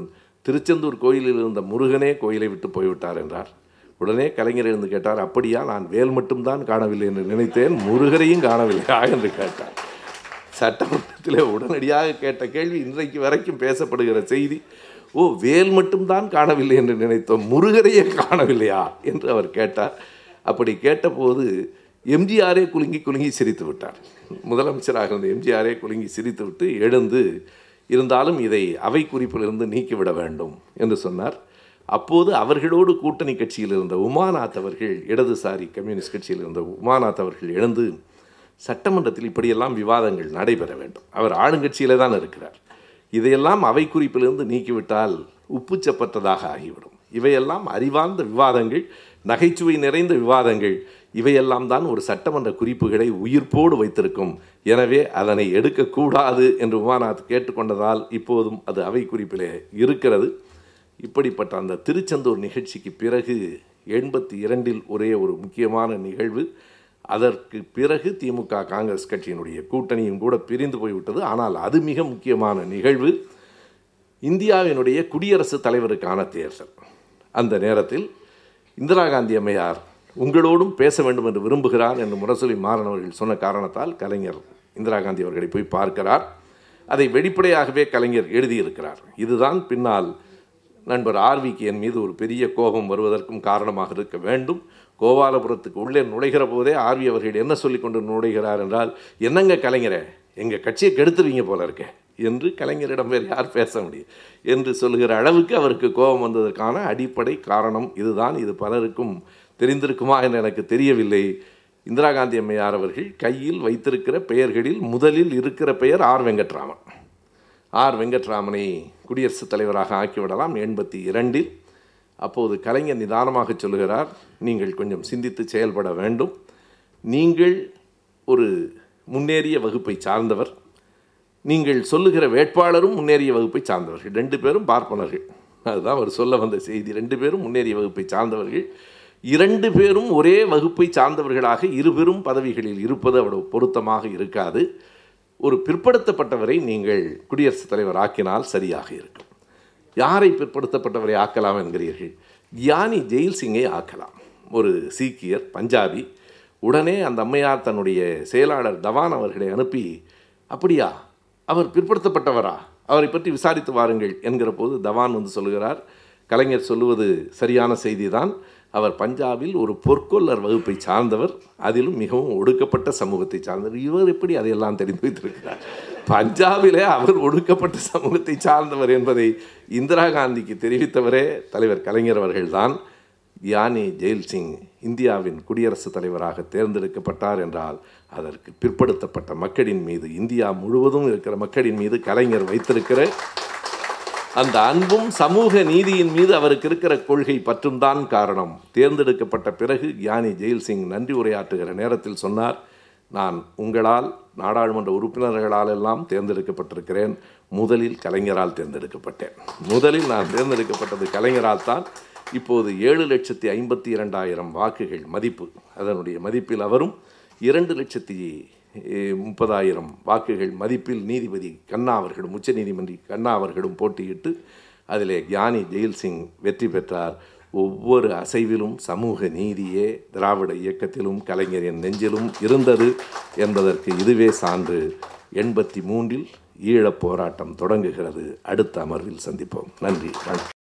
திருச்செந்தூர் கோயிலில் இருந்த முருகனே கோயிலை விட்டு போய்விட்டார் என்றார். உடனே கலைஞர் எழுந்து கேட்டார் அப்படியா நான் வேல் மட்டும்தான் காணவில்லை என்று நினைத்தேன் முருகரையும் காணவில்லையா? என்று கேட்டார். சட்டமன்றத்தில் உடனடியாக கேட்ட கேள்வி இன்றைக்கு வரைக்கும் பேசப்படுகிற செய்தி ஓ வேல் மட்டும்தான் காணவில்லை என்று நினைத்தோம் முருகரையே காணவில்லையா? என்று அவர் கேட்டார். அப்படி கேட்டபோது எம்ஜிஆரே குலுங்கி குலுங்கி சிரித்து விட்டார். முதலமைச்சராக இருந்த எம்ஜிஆரே குலுங்கி சிரித்து விட்டு எழுந்து இருந்தாலும் இதை அவை குறிப்பிலிருந்து நீக்கிவிட வேண்டும் என்று சொன்னார். அப்போது அவர்களோடு கூட்டணி கட்சியில் இருந்த உமாநாத் அவர்கள் இடதுசாரி கம்யூனிஸ்ட் கட்சியில் இருந்த உமாநாத் அவர்கள் எழுந்து சட்டமன்றத்தில் இப்படியெல்லாம் விவாதங்கள் நடைபெற வேண்டும். அவர் ஆளுங்கட்சியில் தான் இருக்கிறார். இதையெல்லாம் அவை குறிப்பிலிருந்து நீக்கிவிட்டால் உப்புச்சப்பட்டதாக ஆகிவிடும். இவையெல்லாம் அறிவார்ந்த விவாதங்கள் நகைச்சுவை நிறைந்த விவாதங்கள் இவையெல்லாம் தான் ஒரு சட்டமன்ற குறிப்புகளை உயிர்ப்போடு வைத்திருக்கும். எனவே அதனை எடுக்கக்கூடாது என்று உமாநாத் கேட்டுக்கொண்டதால் இப்போதும் அது அவை குறிப்பிலே இருக்கிறது. இப்படிப்பட்ட அந்த திருச்செந்தூர் நிகழ்ச்சிக்கு பிறகு எண்பத்தி இரண்டில் ஒரே ஒரு முக்கியமான நிகழ்வு. அதற்கு பிறகு திமுக காங்கிரஸ் கட்சியினுடைய கூட்டணியும் கூட பிரிந்து போய்விட்டது. ஆனால் அது மிக முக்கியமான நிகழ்வு. இந்தியாவினுடைய குடியரசுத் தலைவருக்கான தேர்தல். அந்த நேரத்தில் இந்திரா காந்தி அம்மையார் உங்களோடும் பேச வேண்டும் என்று விரும்புகிறார் என்று முரசொலி மாறனவர்கள் சொன்ன காரணத்தால் கலைஞர் இந்திரா காந்தி அவர்களை போய் பார்க்கிறார். அதை வெளிப்படையாகவே கலைஞர் எழுதியிருக்கிறார். இதுதான் பின்னால் நண்பர் ஆர்விக்கு என் மீது ஒரு பெரிய கோபம் வருவதற்கும் காரணமாக இருக்க வேண்டும். கோபாலபுரத்துக்கு உள்ளே நுழைகிற போதே ஆர்வி அவர்கள் என்ன சொல்லி கொண்டு நுழைகிறார் என்றால் என்னங்க கலைஞரே எங்கள் கட்சியை கெடுத்துருவீங்க போல இருக்க என்று கலைஞரிடம் வேறு யார் பேச முடியும் என்று சொல்லுகிற அளவுக்கு அவருக்கு கோபம் வந்ததற்கான அடிப்படை காரணம் இதுதான். இது பலருக்கும் தெரிந்திருக்குமா என்று எனக்கு தெரியவில்லை. இந்திரா காந்தி அம்மையார் அவர்கள் கையில் வைத்திருக்கிற பெயர்களில் முதலில் இருக்கிற பெயர் ஆர் வெங்கட்ராமன். ஆர் வெங்கட்ராமனை குடியரசுத் தலைவராக ஆக்கிவிடலாம் எண்பத்தி இரண்டில். அப்போது கலைஞர் நிதானமாக சொல்லுகிறார் நீங்கள் கொஞ்சம் சிந்தித்து செயல்பட வேண்டும். நீங்கள் ஒரு முன்னேறிய வகுப்பை சார்ந்தவர். நீங்கள் சொல்லுகிற வேட்பாளரும் முன்னேறிய வகுப்பை சார்ந்தவர்கள். ரெண்டு பேரும் பார்ப்பனர்கள். அதுதான் அவர் சொல்ல வந்த செய்தி. ரெண்டு பேரும் முன்னேறிய வகுப்பை சார்ந்தவர்கள். இரண்டு பேரும் ஒரே வகுப்பை சார்ந்தவர்களாக இருபெரும் பதவிகளில் இருப்பது அவ்வளவு பொருத்தமாக இருக்காது. ஒரு பிற்படுத்தப்பட்டவரை நீங்கள் குடியரசுத் தலைவர் ஆக்கினால் சரியாக இருக்கும். யாரை பிற்படுத்தப்பட்டவரை ஆக்கலாம் என்கிறீர்கள்? கியானி ஜெயில் சிங்கை ஆக்கலாம். ஒரு சீக்கியர் பஞ்சாபி. உடனே அந்த அம்மையார் தன்னுடைய செயலாளர் தவான் அவர்களை அனுப்பி அப்படியா அவர் பிற்படுத்தப்பட்டவரா? அவரை பற்றி விசாரித்து வாருங்கள் என்கிற போது தவான் வந்து சொல்லுகிறார். கலைஞர் சொல்லுவது சரியான செய்திதான். அவர் பஞ்சாபில் ஒரு பொற்கொள்ளர் வகுப்பை சார்ந்தவர். அதிலும் மிகவும் ஒடுக்கப்பட்ட சமூகத்தை சார்ந்தவர். இவர் எப்படி அதையெல்லாம் தெரிந்து வைத்திருக்கிறார்? பஞ்சாபிலே அவர் ஒடுக்கப்பட்ட சமூகத்தை சார்ந்தவர் என்பதை இந்திரா காந்திக்கு தெரிவித்தவரே தலைவர் கலைஞர் அவர்கள்தான். யானி ஜெயில் சிங் இந்தியாவின் குடியரசுத் தலைவராக தேர்ந்தெடுக்கப்பட்டார் என்றால் அதற்கு பிற்படுத்தப்பட்ட மக்களின் மீது இந்தியா முழுவதும் இருக்கிற மக்களின் மீது கலைஞர் வைத்திருக்கிற அந்த அன்பும் சமூக நீதியின் மீது அவருக்கு இருக்கிற கொள்கை பற்றும் தான் காரணம். தேர்ந்தெடுக்கப்பட்ட பிறகு யானி ஜெயில் சிங் நன்றி உரையாற்றுகிற நேரத்தில் சொன்னார் நான் உங்களால் நாடாளுமன்ற உறுப்பினர்களால் எல்லாம் தேர்ந்தெடுக்கப்பட்டிருக்கிறேன். முதலில் கலைஞரால் தேர்ந்தெடுக்கப்பட்டேன். முதலில் நான் தேர்ந்தெடுக்கப்பட்டது கலைஞரால் தான். இப்போது ஏழு லட்சத்தி ஐம்பத்தி இரண்டாயிரம் வாக்குகள் மதிப்பு. அதனுடைய மதிப்பில் அவரும் இரண்டு லட்சத்தி முப்பதாயிரம் வாக்குகள் மதிப்பில் நீதிபதி கண்ணா அவர்களும் உச்ச நீதிமன்ற கண்ணா அவர்களும் போட்டியிட்டு அதிலே கியானி ஜெயில் சிங் வெற்றி பெற்றார். ஒவ்வொரு அசைவிலும் சமூக நீதியே திராவிட இயக்கத்திலும் கலைஞரின் நெஞ்சிலும் இருந்தது என்பதற்கு இதுவே சான்று. எண்பத்தி மூன்றில் ஈழப் போராட்டம் தொடங்குகிறது. அடுத்த அமர்வில் சந்திப்போம். நன்றி வணக்கம்.